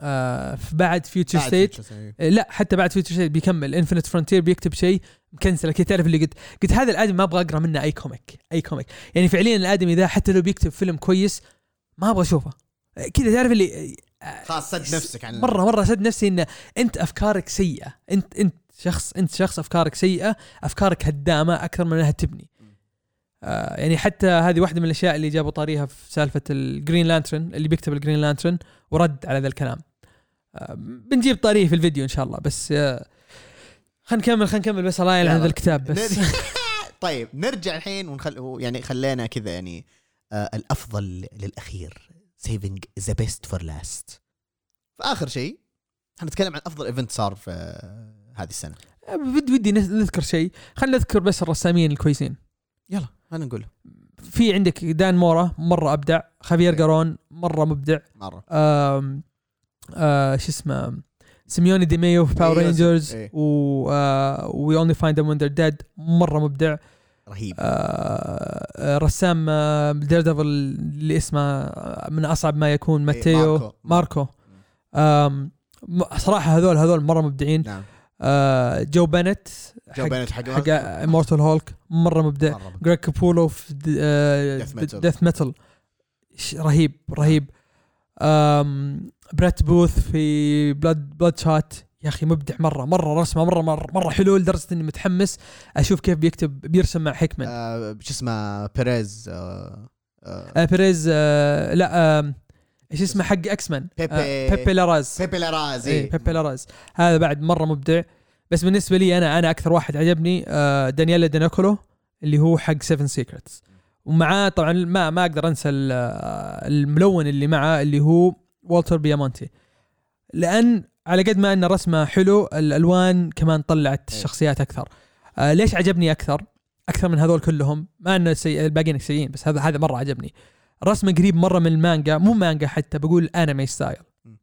آه في بعد Future بعد State Future State. آه، لا حتى بعد Future State بيكمل. Infinite Frontier بيكتب شيء مكنسلة. كذا تعرف اللي قلت. قلت هذا الآدمي ما أبغى أقرأ منه أي comic أي comic يعني فعليا الآدمي ذا حتى لو بيكتب فيلم كويس ما أبغى أشوفه. كذا تعرف اللي خلاص سد نفسك عن مرة مرة سد نفسي إن أنت أفكارك سيئة. أنت أنت شخص أنت شخص أفكارك سيئة أفكارك هدامة أكثر من أنها تبني. آه يعني حتى هذه واحدة من الأشياء اللي جابوا طاريها في سالفة ال Green Lantern اللي بيكتب ال Green Lantern ورد على ذا الكلام. آه بنجيب طاريه في الفيديو إن شاء الله بس آه خلينا نكمل خلينا نكمل بس الله يلعن. هذا الكتاب بس. طيب نرجع الحين ونخل يعني خلينا كذا يعني آه الأفضل للأخير saving the best for last فاخر شيء حنتكلم عن أفضل event صار في آه، هذه السنة. ودي نذكر شيء. خلينا نذكر بس الرسامين الكويسين. يلا. خلينا نقول في عندك دان مورا مرة أبدع. خافير إيه. جارون مرة مبدع. مرة. آم آه شو اسمه؟ سيموني دي ميو في Power إيه، Rangers إيه. و We Only Find Them When They're Dead مرة مبدع. رهيب. آه آه، رسام Daredevil اللي اسمه آه، من أصعب ما يكون ماتيو ماركو. ماركو. آم صراحة هذول هذول مرة مبدعين. نعم. آه جو بنت جو بينت حق حق Immortal Hulk مرة مبدع. جريج كابولو في. Death Metal رهيب رهيب. أم بريت بوث في Blood Bloodshot يا أخي مبدع مرة مرة رسمة مره مره, مرة حلو. لدرجة إني متحمس أشوف كيف بيكتب بيرسم مع هيكمان آه شو اسمه؟ بيريز آه آه. آه بيريز آه لا آم، إيش اسمه؟ حق X-Men بيبي- آه بيبي لاراز بيبي لارازي إيه. بيبي لاراز هذا بعد مرة مبدع. بس بالنسبة لي أنا أنا أكثر واحد عجبني آه دانييلا ديناكولو اللي هو حق 7 Secrets ومعاه طبعا ما ما أقدر أنسى آه، الملون اللي معاه اللي هو والتر بايامونتي لأن على قد ما أن رسمه حلو الألوان كمان طلعت إيه. الشخصيات أكثر. آه ليش عجبني أكثر؟ أكثر من هذول كلهم. ما أنه سيء الباقيين سيئين بس هذا هذا مرة عجبني. رسمه قريب مرة من المانجا مو مانجا حتى بقول أنمي style.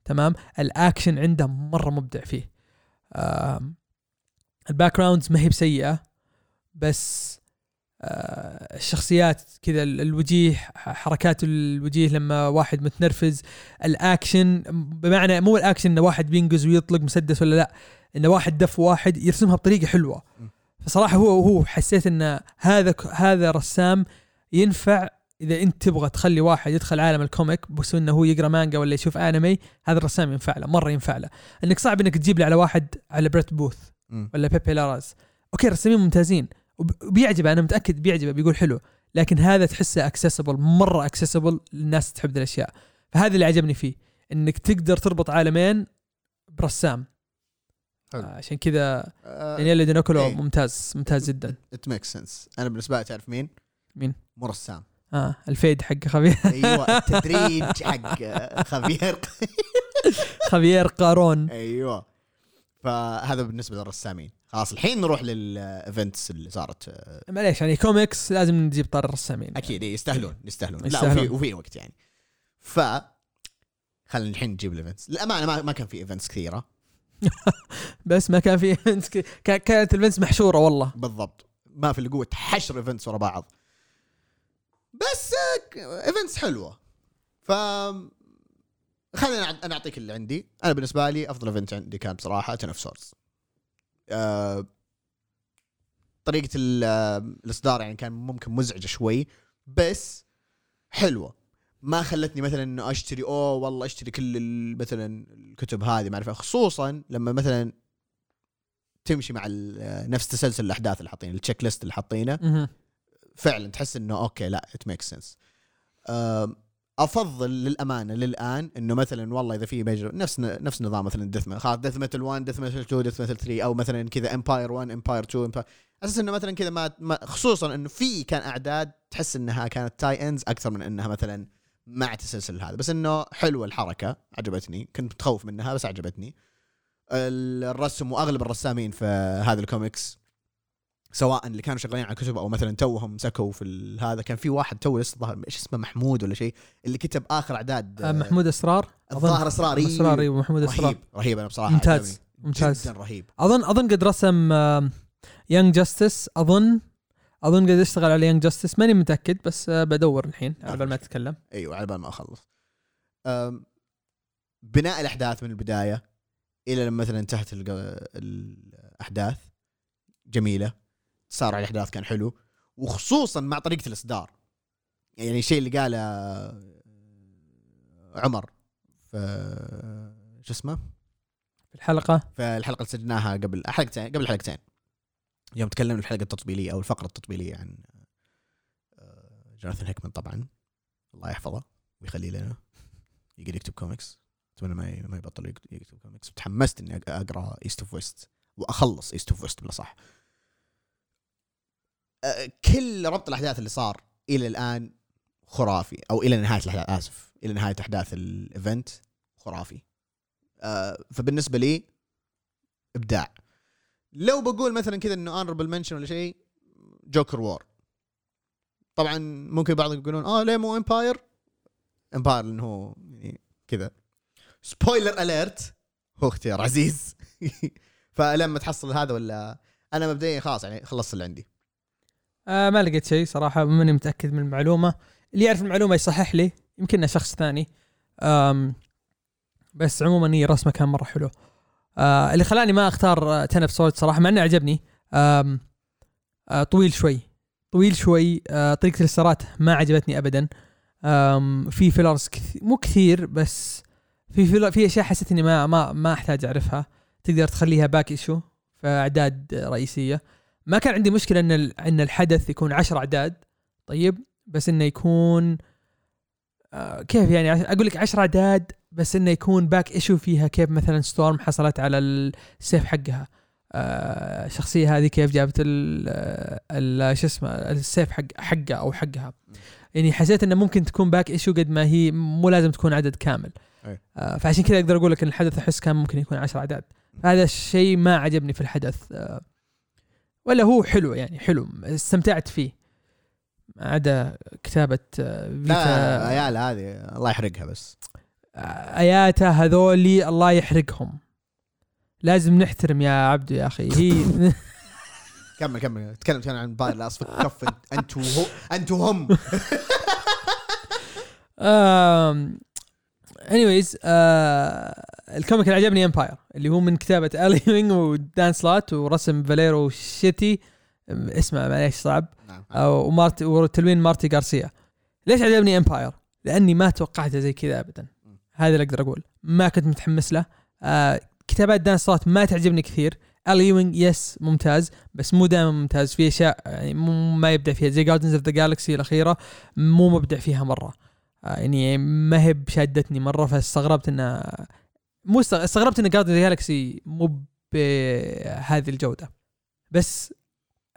تمام؟ الأكشن عنده مرة مبدع فيه. ال backgrounds ما هي بسيئة بس آه، الشخصيات كذا ال- الوجيه حركات الوجيه لما واحد متنرفز الاكشن بمعنى مو الاكشن انه واحد بينقز ويطلق مسدس ولا لا انه واحد دف واحد يرسمها بطريقة حلوة. فصراحة هو هو حسيت إن هذا هذا رسام ينفع إذا أنت تبغى تخلي واحد يدخل عالم ال comic بس إنه هو يقرأ مانجا ولا يشوف أنمي هذا الرسام ينفع له مرة ينفع له إنك صعب إنك تجيب لي على واحد على بريت بوث. ولا بيبي لاراز okay رسامين ممتازين. وب- وبيعجبه أنا متأكد بيعجبه بيقول حلو. لكن هذا تحسه accessible مرة accessible للناس تحب ذي الأشياء. فهذا اللي عجبني فيه إنك تقدر تربط عالمين برسام. حلو. آه، عشان كذا آه، دانييل دينوكولو إيه. ممتاز ممتاز جدا. it make sense أنا بالنسبة لي تعرف مين؟ مين؟ مو رسام آه ال fade حق خبير. أيوه التدريج حق خبير. خبير قارون. أيوه. فهذا بالنسبة للرسامين. خلاص الحين نروح لل events اللي صارت آه، معليش يعني كوميكس لازم نجيب طار الرسامين. أكيد إيه، يستاهلون يستاهلون. لا. وفي وفي وقت يعني. ف خلينا الحين نجيب ال events. للأمانة ما, ما كان في events كثيرة. بس ما كان في ك- كا- كانت ال events محشورة والله. بالضبط. ما في الا قوه حشر events ورا بعض. بس events حلوة. ف خلينا أنا أعطيك اللي عندي أنا بالنسبة لي أفضل event عندي كان بصراحة Ten of Swords آه، طريقة ال- الإصدار يعني كان ممكن مزعجة شوي بس حلوة ما خلتني مثلا إنه أشتري أوه والله أشتري كل مثلا الكتب هذه ما أعرف. خصوصا لما مثلا تمشي مع نفس تسلسل الأحداث اللي حاطينه ال checklist اللي حاطينه. فعلا تحس إنه okay لا it make sense افضل للامانه للان انه مثلا والله إذا في major نفس نفس نظام مثلا Death خلاص Death Metal 1 Death Metal 2 Death Metal 3 أو مثلا كذا Empyre 1 Empyre 2 Empyre أساس إنه مثلا كذا ما, ما خصوصا إنه في كان أعداد تحس إنها كانت tie-ins أكثر من إنها مثلا مع تسلسل هذا. بس إنه حلوة الحركة عجبتني. كنت متخوف منها بس عجبتني. الرسم وأغلب الرسامين في هذا الكوميكس سواء اللي كانوا شغالين على كتب أو مثلا توهم مسكوا في ال- هذا كان في واحد تو لسه ظهر إيش اسمه محمود ولا شيء اللي كتب آخر أعداد آه، محمود أسرار الظاهر اسرار. اسرار محمود أسرار. رهيب رهيب أنا بصراحة ممتاز. ممتاز. جدا رهيب. أظن أظن قد رسم Young Justice أظن أظن قد اشتغل على Young Justice ماني متأكد بس آه، بدور الحين على بال ما تتكلم أيوه على بال ما أخلص. بناء الأحداث من البداية إلى لما مثلا انتهت الأحداث جميلة. صار على الاحداث كان حلو وخصوصا مع طريقة الإصدار. يعني الشيء اللي قاله عمر في شو اسمه؟ في الحلقة. في الحلقة اللي سجلناها قبل حلقتين قبل حلقتين. يوم تكلمنا الحلقة التطبيلية أو الفقرة التطبيلية عن آه، جوناثان هيكمان طبعا. الله يحفظه ويخليه لنا. يقدر يكتب كوميكس. أتمنى ما ما يبطل يكت- يكتب كوميكس. وتحمست إني أقرأ East of West وأخلص East of West بالأصح. آه، كل ربط الأحداث اللي صار إلى الآن خرافي أو إلى نهاية الأحداث آسف إلى نهاية أحداث ال event خرافي. آه، فبالنسبة لي إبداع. لو بقول مثلا كذا إنه honorable mention ولا شيء Joker War طبعا ممكن بعض يقولون آه ليه مو Empyre Empyre لأنه هو يعني كذا. spoiler alert هو اختيار عزيز. فلما تحصل هذا ولا؟ أنا مبدئيا خلاص يعني خلصت اللي عندي. آه ما لقيت شيء صراحة ماني متأكد من المعلومة. اللي يعرف المعلومة يصحح لي يمكننا شخص ثاني. آم بس عموما هي رسمه كان مرة حلو. آه اللي خلاني ما أختار Ten of Swords صراحة مع إنه عجبني. آم آه طويل شوي. طويل شوي. آه طريقة ال start ما عجبتني ابدا. آم في fillers كثير مو كثير بس في filler في أشياء حسيت إني ما ما ما أحتاج أعرفها. تقدر تخليها back issue في أعداد رئيسية. ما كان عندي مشكلة إن إن الحدث يكون عشر أعداد طيب؟ بس إنه يكون آه كيف يعني؟ أقول لك 10 أعداد بس إنه يكون back issue فيها كيف مثلا ستورم حصلت على السيف حقها. آه الشخصيه هذه كيف جابت ال ال- شو اسمه السيف حق حقه أو حقها. يعني حسيت إنه ممكن تكون back issue قد ما هي مو لازم تكون عدد كامل. آه فعشان كذا أقدر أقول لك إن الحدث أحس كان ممكن يكون 10 أعداد. هذا الشيء ما عجبني في الحدث. آه ولا هو حلو يعني حلو استمتعت فيه. ما عدا كتابة آه، لا Vita Ayala هذه الله يحرقها بس. آه، آياته هذولي الله يحرقهم. لازم نحترم يا عبدو يا أخي. هي كمل كمل. تكلم كان عن Empyre لا اصفك كف أنتوا هو أنتوا هم. آم، anyways آه ال comic اللي عجبني Empyre اللي هو من كتابة Al Ewing و Dan Slott ورسم Valerio Schiti اسمه معليش صعب. نعم. أو و Marte وتلوين Marte Gracia. ليش عجبني Empyre؟ لأني ما توقعته زي كذا ابدا. هذا اللي أقدر أقول. ما كنت متحمس له. آه كتابات Dan Slott ما تعجبني كثير. Al Ewing yes ممتاز بس مو دائما ممتاز. في أشياء يعني مو ما يبدع فيها. زي Guardians of the Galaxy الأخيرة مو مبدع فيها مرة. يعني ما هي بشادتني مرة فاستغربت انه مو است- استغربت إن the Galaxy مو بهذه الجودة. بس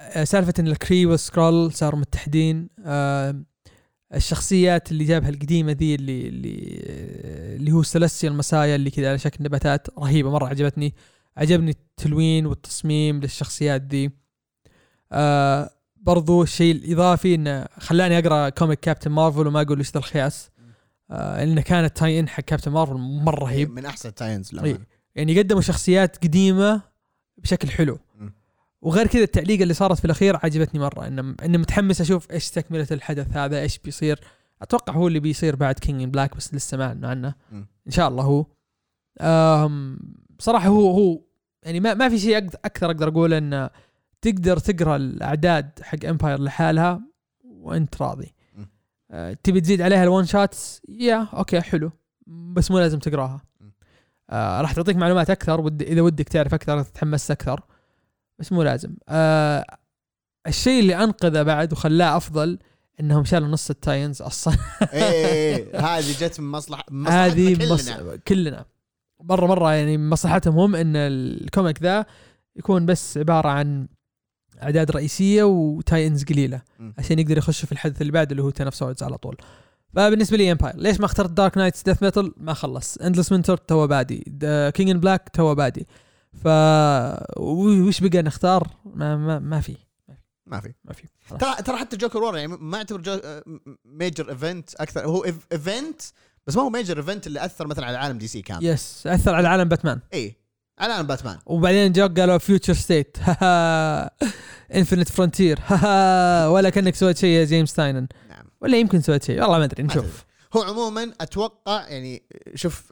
آه، سالفة إن ال Kree وال Skrull صاروا متحدين آه، الشخصيات اللي جابها القديمة ذي اللي اللي اللي هو Celestial Messiah اللي كذا على شكل نباتات رهيبة مرة عجبتني. عجبني التلوين والتصميم للشخصيات ذي. آه برضو الشيء الاضافي انه خلاني أقرأ comic Captain Marvel وما أقول إيش ذا الخياس. آه انه كانت tie-in حق Captain Marvel مرة رهيب. من أحسن ال tie-ins إيه. يعني قدموا شخصيات قديمة بشكل حلو. وغير كذا التعليق اللي صارت في الأخير عجبتني مرة. انه انه متحمس أشوف إيش تكمله الحدث هذا إيش بيصير. أتوقع هو اللي بيصير بعد King in Black بس لسه ما عنه. إن شاء الله هو. بصراحه هو هو يعني ما ما في شيء أكثر أقدر أقول انه تقدر تقرأ الأعداد حق Empyre لحالها وأنت راضي. أه تبي تزيد عليها ال one shots yeah okay حلو. بس مو لازم تقراها. آه راح تعطيك معلومات أكثر ود إذا ودك تعرف أكثر تتحمس أكثر. بس مو لازم. آه الشيء اللي أنقذه بعد وخلاه أفضل إنهم شالوا نص ال tie-ins أصلا. إيه إيه، هذه جت من مصلحه هذه كلنا. مص... كلنا. مرة مرة يعني مصلحتهم هم إن ال comic ذا يكون بس عبارة عن أعداد رئيسية و tie-ins قليلة مم. عشان يقدر يخش في الحدث اللي بعده اللي هو Ten of Swords على طول. فبالنسبة لي Empyre ليش ما اخترت Dark Nights Death Metal ما خلص. Endless Winter تو بادي. King in Black تو بادي. ف وش بقى نختار؟ ما ما, ما في. ما في. ما في. ترى ترى حتى Joker War يعني ما أعتبر جو... major event أكثر. هو event بس ما هو major event اللي أثر مثلا على عالم DC كامل. yes أثر على عالم باتمان اي على عالم باتمان. وبعدين جو قالوا Future State Infinite Frontier ولا كانك سويت شيء يا James Tynion. نعم. ولا يمكن سويت شيء. والله ما أدري نشوف. هو عموما أتوقع يعني شوف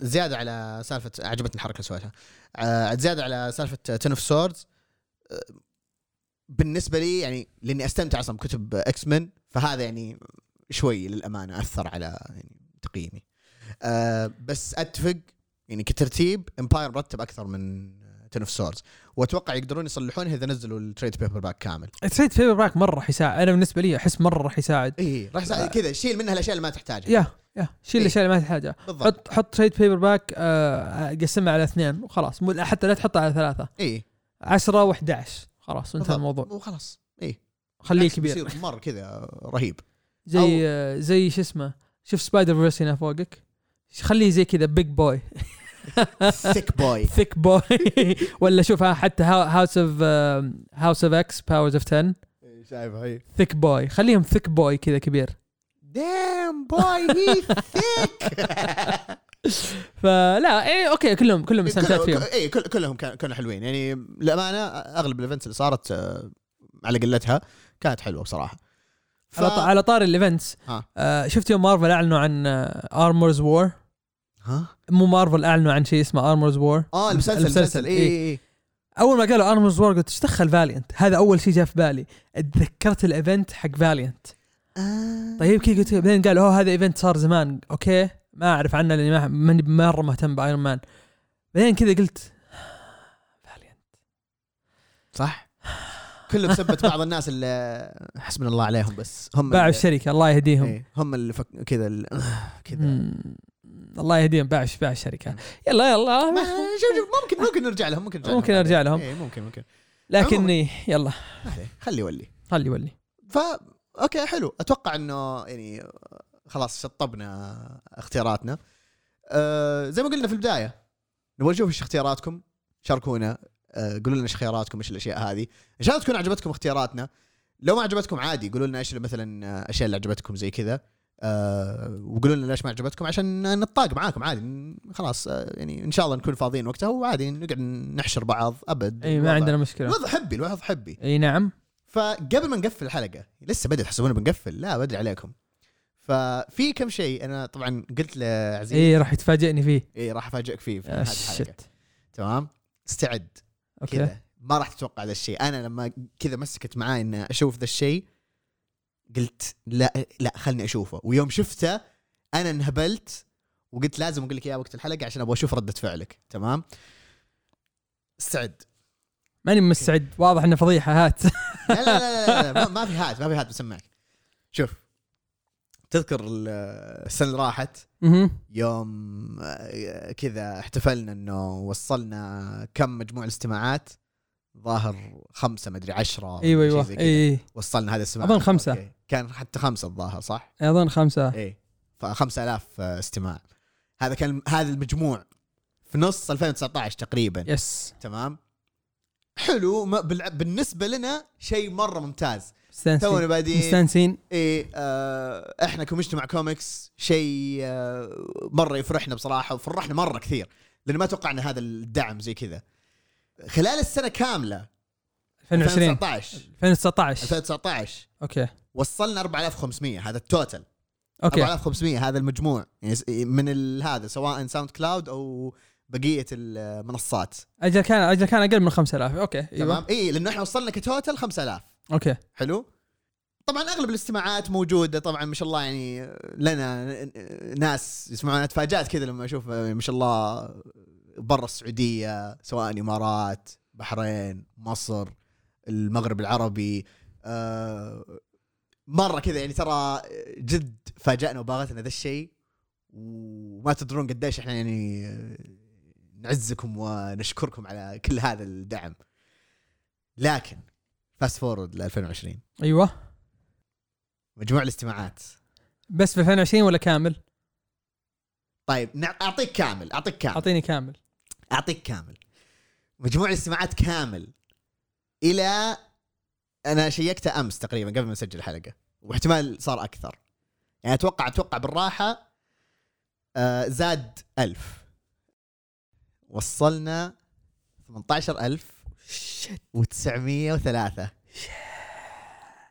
زيادة على سالفة عجبتني الحركة اللي سويتها. ع- زيادة على سالفة Ten of Swords بالنسبة لي يعني لأني أستمتع أصلا بكتب X-Men فهذا يعني شوي للأمانة أثر على يعني تقييمي. أه بس أتفق يعني كترتيب Empyre مرتب أكثر من Ten of Swords وأتوقع يقدرون يصلحونه إذا نزلوا ال trade paperback كامل. trade paperback مرة راح يساعد. أنا بالنسبة لي أحس مرة راح يساعد. اي راح يساعد كذا. شيل منها الأشياء اللي ما تحتاجها. يا يا شيل إيه. الأشياء اللي ما تحتاجها. حط حط trade paperback آه، قسمها على اثنين وخلاص. حتى لا تحطها على ثلاثة. اي 10 و11 خلاص انتهى. الموضوع. وخلاص. اي خليه كبير. مرة كذا رهيب. زي آه، زي شو اسمه؟ شوف Spider-Verse هنا فوقك. خليه زي كذا big boy thick boy thick boy ولا شوف ها حتى House of House of X Powers of 10 شايف هاي thick boy خليهم thick boy كذا كبير. damn boy هي thick فلا إيه okay كلهم كلهم استمتعت فيهم. اي كل كلهم كان- كانوا حلوين. يعني للأمانة أغلب ال events اللي صارت آه، على قلتها كانت حلوة بصراحة. ف... على طاري ال events ها. آه. شفت يوم مارفل أعلنوا عن Armor Wars ها؟ مو مارفل أعلنوا عن شيء اسمه Armor Wars آه المسلسل المسلسل. اي إيه. اي أول ما قالوا Armor Wars قلت إيش دخل Valiant هذا أول شيء جاء في بالي. اتذكرت ال event حق Valiant طيب كذا قلت بعدين قالوا أوه هذا event صار زمان. okay ما أعرف عنه لأني ما ماني مرة مهتم ب Iron Man بعدين كذا قلت Valiant صح؟ كله بسبة بعض الناس اللي حسبنا الله عليهم بس. هم باعوا الشركة الله يهديهم. إيه، هم اللي فك... كذا كذا. الله يهديهم باعوا باع الشركة. يلا يلا. ما- شوف شوف ممكن ممكن نرجع لهم ممكن نرجع ممكن لهم. أرجع لهم. إيه ممكن ممكن. لكني يلا. خلي يولي. خلي ولي ف أوكي حلو. أتوقع إنه يعني خلاص شطبنا اختياراتنا. أه زي ما قلنا في البداية نبغى نشوف إيش اختياراتكم. شاركونا. أه قولوا لنا إيش خياراتكم إيش الأشياء هذه. إن شاء الله تكون عجبتكم اختياراتنا. لو ما عجبتكم عادي قولوا لنا إيش مثلا الاشياء اللي عجبتكم زي كذا. أه وقولوا لنا ليش ما عجبتكم عشان نتطاق معاكم عادي. خلاص أه يعني إن شاء الله نكون فاضيين وقتها وعادي نقعد نحشر بعض أبد. إي ما عندنا مشكلة. الوضع حبي الوضع حبي. إي نعم. فقبل ما نقفل الحلقة لسه بدري تحسبون بنقفل؟ لا بدري عليكم. ففي كم شيء أنا طبعا قلت لعزيز. إي راح يتفاجئني فيه. إي راح أفاجئك فيه في آه، هذه الحلقة. تمام؟ استعد. okay. كذا. ما راح تتوقع ذا الشيء. أنا لما كذا مسكت معاي ان أشوف ذا الشيء قلت لا لا خلني أشوفه. ويوم شفته أنا انهبلت وقلت لازم أقول لك إياه وقت الحلقة عشان أبغى أشوف ردة فعلك. تمام؟ استعد ماني مستعد. واضح إنه فضيحة. هات. لا لا لا, لا, لا ما, في هات ما في هات بسمعك. شوف تذكر ال- السنة اللي راحت. يوم آه، كذا احتفلنا إنه وصلنا كم مجموع الاستماعات؟ ظاهر خمسة مدري عشرة أيوه أيوه. زي كذا. اي وصلنا هذا السماع أظن خمسة. okay. كان حتى خمسة الظاهر صح؟ أظن خمسة. إيه. ف 5000 استماع. هذا كان هذا المجموع في نص 2019 تقريبا. yes. تمام؟ حلو. بالنسبة لنا شيء مرة ممتاز. تونا بادين مستانسين. إيه آه إحنا كمجتمع كوميكس شيء آه مرة يفرحنا بصراحة وفرحنا مرة كثير لأن ما توقعنا هذا الدعم زي كذا. خلال السنة كاملة. 2020 2019 2019 2019 okay. وصلنا 4500 هذا التوتال okay. 4500 هذا المجموع. يعني من هذا سواء ساوند كلاود أو بقية المنصات. أجل كان أجل كان أقل من 5000 okay تمام. أيوه إي لأنه إحنا وصلنا ك total 5000 okay. حلو. طبعا أغلب الاستماعات موجودة. طبعا ما شاء الله يعني لنا ناس يسمعون. تفاجات كذا لما أشوف ما شاء الله برا السعودية سواء امارات بحرين مصر المغرب العربي آه، مرة كذا يعني ترى جد فاجأنا وباغتنا ذا الشيء. وما تدرون قديش إحنا يعني نعزكم ونشكركم على كل هذا الدعم. لكن fast forward ل 2020 أيوه. مجموع الاستماعات. بس في 2020 ولا كامل؟ طيب أعطيك كامل أعطيك كامل. أعطيني كامل. أعطيك كامل. مجموع الاستماعات كامل. إلى أنا شيكته أمس تقريبا قبل ما نسجل الحلقة واحتمال صار أكثر. يعني أتوقع أتوقع بالراحة آه زاد ألف. وصلنا 18000 و903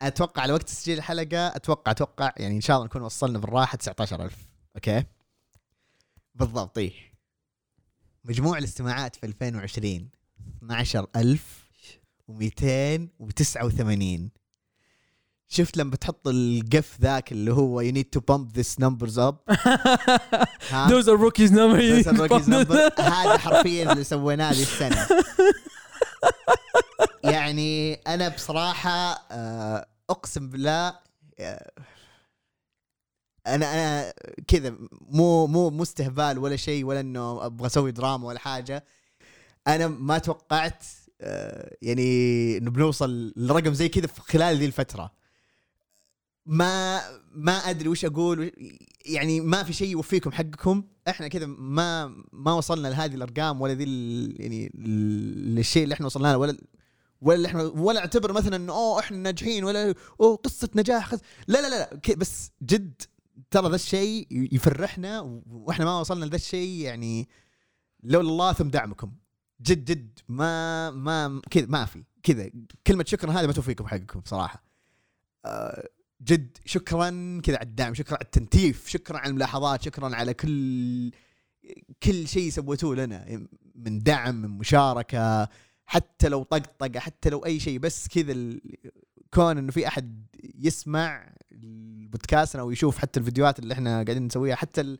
أتوقع على وقت تسجيل الحلقة أتوقع أتوقع يعني إن شاء الله نكون وصلنا بالراحة 19000 أوكي؟ بالضبط إيه. مجموع الاستماعات في 2020 12289 شفت لما بتحط القف ذاك اللي هو you need to bump this numbers up ها؟ Those are rookies number Those are rookies number. هذا حرفيا اللي سويناه هذه السنة يعني أنا بصراحة آه، أقسم بالله آه، أنا أنا كذا مو مو مو استهبال ولا شيء ولا إنه أبغى أسوي دراما ولا حاجة. أنا ما توقعت آه، يعني إنه بنوصل لرقم زي كذا في خلال ذي الفترة. ما ما أدري وش أقول يعني ما في شيء يوفيكم حقكم. إحنا كذا ما ما وصلنا لهذه الأرقام ولا ذي يعني ال- الشيء اللي إحنا وصلنا له ولا ولا إحنا ولا أعتبر مثلا إنه أوه إحنا ناجحين ولا أوه قصة نجاح لا لا لا, بس جد ترى ذا الشيء يفرحنا وإحنا ما وصلنا لذا الشيء يعني لولا الله ثم دعمكم. جد جد ما ما كذا ما في. كذا. كلمة شكرا هذه ما توفيكم حقكم بصراحه آه، جد شكرا كذا على الدعم شكرا على التنتيف شكرا على الملاحظات شكرا على كل كل شيء سويتوه لنا. من دعم من مشاركة حتى لو طقطقة حتى لو أي شيء بس كذا كون إنه في أحد يسمع البودكاستنا أو يشوف حتى الفيديوهات اللي إحنا قاعدين نسويها حتى ال-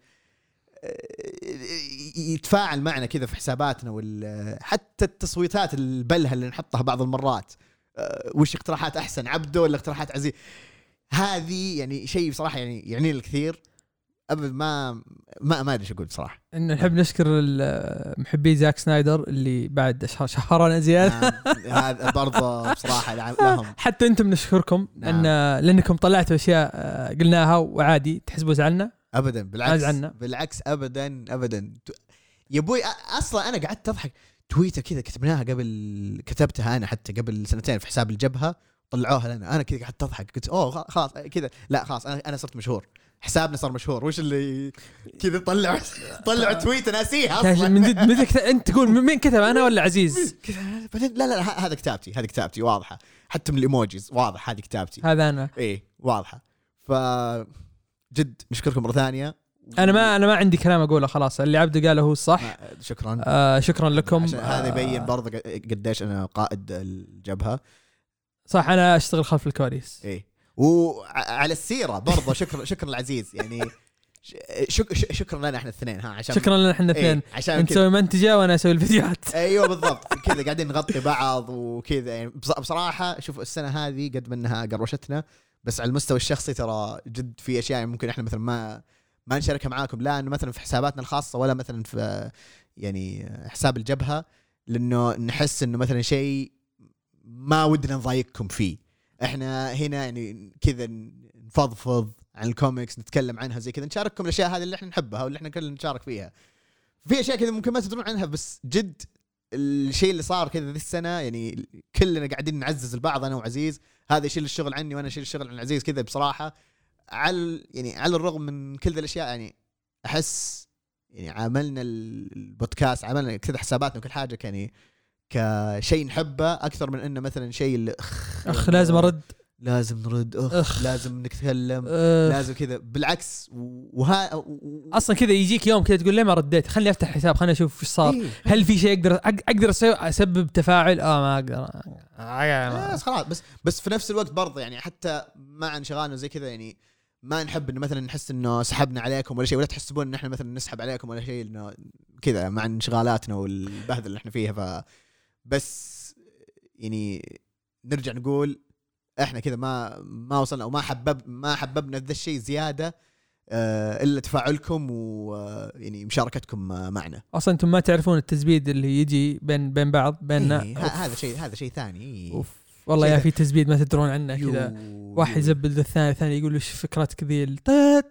يتفاعل معنا كذا في حساباتنا وال حتى التصويتات البلهة اللي نحطها بعض المرات أه، وش اقتراحات أحسن عبده ولا اقتراحات عزيز؟ هذه يعني شيء بصراحة يعني يعني لي الكثير. أبد ما ما ما أدري إيش أقول بصراحة. إن نحب نشكر محبي زاك سنايدر اللي بعد شهر- شهرنا زيادة. نعم، هذا برضه بصراحة لهم. حتى أنتم نشكركم نعم. إن لأنكم طلعتوا أشياء آه، قلناها وعادي تحسبوا زعلنا ابدا بالعكس. عنا. بالعكس ابدا ابدا. يا أبوي أصلا أنا قعدت أضحك. تويتر كذا كتبناها قبل كتبتها أنا حتى قبل سنتين في حساب الجبهة طلعوها لنا. أنا كذا قعدت أضحك. قلت أوه خلاص كذا. لا خلاص أنا أنا صرت مشهور. حسابنا صار مشهور. وش اللي كذا طلع طلع تويت ناسيها كاش- أصلا. من جد من كت- أنت تقول مين كتب؟ أنا ولا عزيز؟ بعدين لا لا هذا كتابتي هذه كتابتي واضحة. حتى من الإيموجيز واضح هذه كتابتي. هذا أنا. إيه واضحة. ف جد نشكركم مرة ثانية. أنا ما أنا ما عندي كلام أقوله خلاص. اللي عبده قاله هو الصح. شكرا. آه شكرا لكم. عشان هذا يبين آه برضه ق- قديش أنا قائد الجبهة. صح أنا أشتغل خلف الكواليس. إيه. وعلى السيرة برضه شكرا شكرا العزيز يعني شك شكرا لنا إحنا الاثنين ها عشان شكرا لنا إحنا الاثنين عشان انت تسوي منتجة وأنا أسوي الفيديوهات. أيوه بالضبط. كذا قاعدين نغطي بعض وكذا. يعني بص- بصراحة شوف السنة هذه قد ما إنها قروشتنا بس على المستوى الشخصي ترى جد في أشياء ممكن إحنا مثلا ما ما نشاركها معاكم. لا إنه مثلا في حساباتنا الخاصة ولا مثلا في يعني حساب الجبهة لأنه نحس إنه مثلا شيء ما ودنا نضايقكم فيه. إحنا هنا يعني كذا نفضفض عن الكوميكس نتكلم عنها زي كذا نشارككم الأشياء هذه اللي إحنا نحبها واللي إحنا كلنا نشارك فيها. في أشياء كذا ممكن ما تدرون عنها بس جد الشيء اللي صار كذا ذي السنة يعني كلنا قاعدين نعزز البعض أنا وعزيز. هذا يشيل الشغل عني وأنا اشيل الشغل عن عزيز كذا بصراحة. على يعني على الرغم من كل ذي الأشياء يعني أحس يعني عملنا البودكاست عملنا كذا حساباتنا وكل حاجة يعني كشيء نحبه أكثر من إنه مثلا شيء اللي أخ اخ لازم أرد. لازم نرد. أخ, أخ. لازم نتكلم. أه لازم كذا. بالعكس وها و... أصلا كذا يجيك يوم كذا تقول ليه ما رديت؟ خليني أفتح حساب خليني أشوف إيش صار. إيه. هل في شيء أقدر أقدر أسبب تفاعل؟ آه ما أقدر. آه، بس خلاص. بس بس في نفس الوقت برضه يعني حتى مع انشغالنا زي كذا يعني ما نحب إنه مثلا نحس إنه سحبنا عليكم ولا شيء ولا تحسبون إن إحنا مثلا نسحب عليكم ولا شيء إنه كذا مع انشغالاتنا والبهذله اللي إحنا فيها. ف بس يعني نرجع نقول إحنا كذا ما ما وصلنا أو ما حبب ما حببنا ذا الشيء زيادة آه، إلا تفاعلكم ويعني مشاركتكم آه، معنا أصلا أنتم ما تعرفون التزبيد اللي يجي بين بين بعض بيننا إيه، هذا شيء هذا شيء ثاني إيه. أوف والله يا في تزبيد ما تدرون عنه كذا واحد. يزبد الثاني الثاني يقول وش فكرتك ذي طي.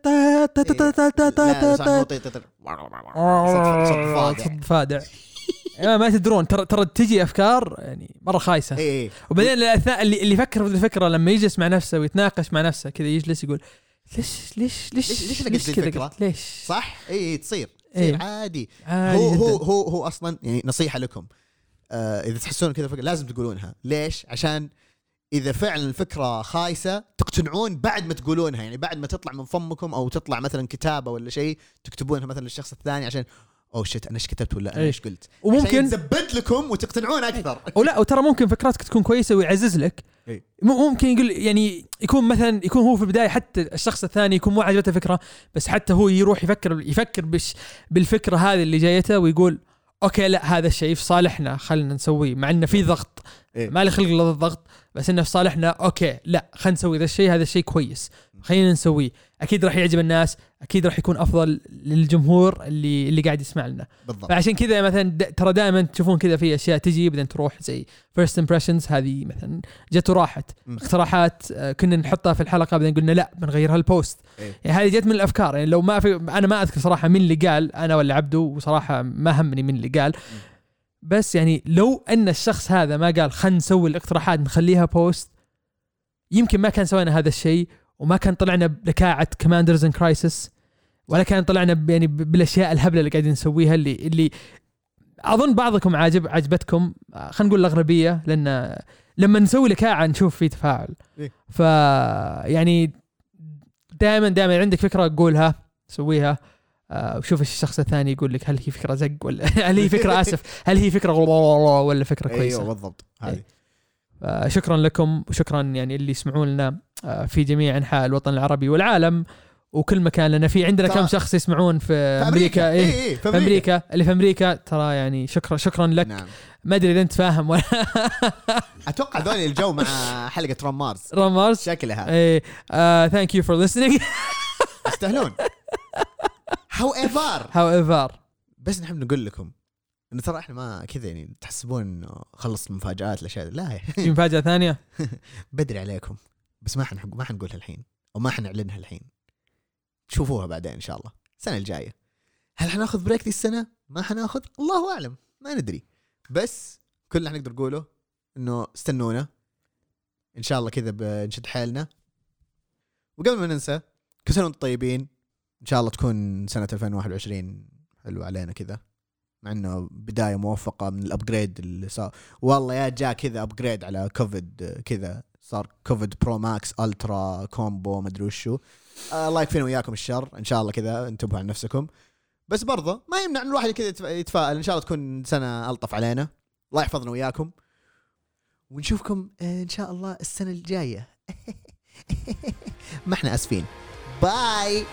صوت-. صوت فادع ما تدرون ترى ترى تجي أفكار يعني مرة خايسة. اي اي وبعدين الأثناء اللي اللي يفكر في الفكرة لما يجلس مع نفسه ويتناقش مع نفسه كذا يجلس يقول ليش ليش ليش ليش- ليش كذا؟ ليش؟ صح؟ اي تصير. إيه. تصير عادي. عادي هو هو. هو هو أصلا يعني نصيحة لكم. آه إذا تحسون كذا لازم تقولونها. ليش؟ عشان إذا فعلا الفكرة خايسة تقتنعون بعد ما تقولونها. يعني بعد ما تطلع من فمكم أو تطلع مثلا كتابة ولا شيء تكتبونها مثلا للشخص الثاني عشان أوه شت أنا إيش كتبت ولا أنا إيه. إيش قلت؟ وممكن يثبت لكم وتقتنعون أكثر. ولا وترى ممكن فكرتك تكون كويسة ويعزز لك. إيه. ممكن يقول يعني يكون مثلا يكون هو في البداية حتى الشخص الثاني يكون مو عجبته فكرة بس حتى هو يروح يفكر يفكر بش بالفكرة هذه اللي جايته ويقول okay لا هذا الشيء في صالحنا خلينا نسويه. مع إنه في ضغط. إيه. ما لي خلق إلا الضغط بس إنه في صالحنا okay لا خلينا نسوي ذا الشيء هذا الشيء كويس. خلينا نسويه. أكيد راح يعجب الناس أكيد راح يكون أفضل للجمهور اللي اللي قاعد يسمع لنا. بالضبط. فعشان كذا مثلا ترى دائما تشوفون كذا في أشياء تجي بعدين تروح زي first impressions هذه مثلا جت وراحت. اقتراحات آه، كنا نحطها في الحلقة بعدين قلنا لا بنغيرها ال post إيه. يعني هذه جت من الأفكار. يعني لو ما في أنا ما أذكر صراحة مين اللي قال أنا ولا عبده وصراحة ما همني مين اللي قال. بس يعني لو أن الشخص هذا ما قال خلينا نسوي الاقتراحات نخليها post يمكن ما كان سوينا هذا الشيء وما كان طلعنا بلكاعه Commanders in Crisis ولا كان طلعنا يعني بالأشياء الهبلة اللي قاعدين نسويها اللي اللي أظن بعضكم عاجب عجبتكم. آه، خلينا نقول الاغلبيه لأن لما نسوي لكاعه نشوف في تفاعل. إيه. ف يعني دائما دائما عندك فكرة قولها سويها. آه، وشوف إيش الشخص الثاني يقول لك هل هي فكرة زق ولا هل هي فكرة آسف؟ هل هي فكرة ولا فكرة أيوه كويسة؟ بالضبط. هذه إيه. آه، شكرا لكم وشكرا يعني اللي يسمعون لنا آه، في جميع أنحاء الوطن العربي والعالم وكل مكان لنا. في عندنا كم شخص يسمعون في في أمريكا. اي إيه اي في أمريكا. اللي في أمريكا ترى يعني شكرا شكرا لك. نعم. ما أدري إذا أنت فاهم ولا أتوقع ذول الجو مع حلقة رون مارس رامارس شكلها. إيه. thank you for listening. يستاهلون. هاو ايفر هاو ايفر بس نحب نقول لكم إنه ترى إحنا ما كذا يعني تحسبون إنه خلص المفاجآت الأشياء. لا في مفاجأة ثانية؟ بدري عليكم بس ما حنحق ما حنقولها الحين أو ما حنعلنها الحين. تشوفوها بعدين إن شاء الله السنة الجاية. هل حناخذ break دي السنة ما حناخذ الله أعلم ما ندري. بس كل اللي حنقدر نقوله إنه استنونا. إن شاء الله كذا بنشد حيلنا. وقبل ما ننسى كل سنة وأنتم طيبين. إن شاء الله تكون سنة 2021 حلوة علينا كذا. مع إنه بداية موفقة من ال upgrade اللي صار. والله يا جاء كذا upgrade على كوفيد كذا صار كوفيد pro max ultra combo مدري وشو. آه الله يكفينا وياكم الشر. إن شاء الله كذا انتبهوا على نفسكم. بس برضه ما يمنع إن الواحد كذا يتف- يتفائل. إن شاء الله تكون سنة ألطف علينا. الله يحفظنا وياكم. ونشوفكم إن شاء الله السنة الجاية. ما إحنا آسفين. باي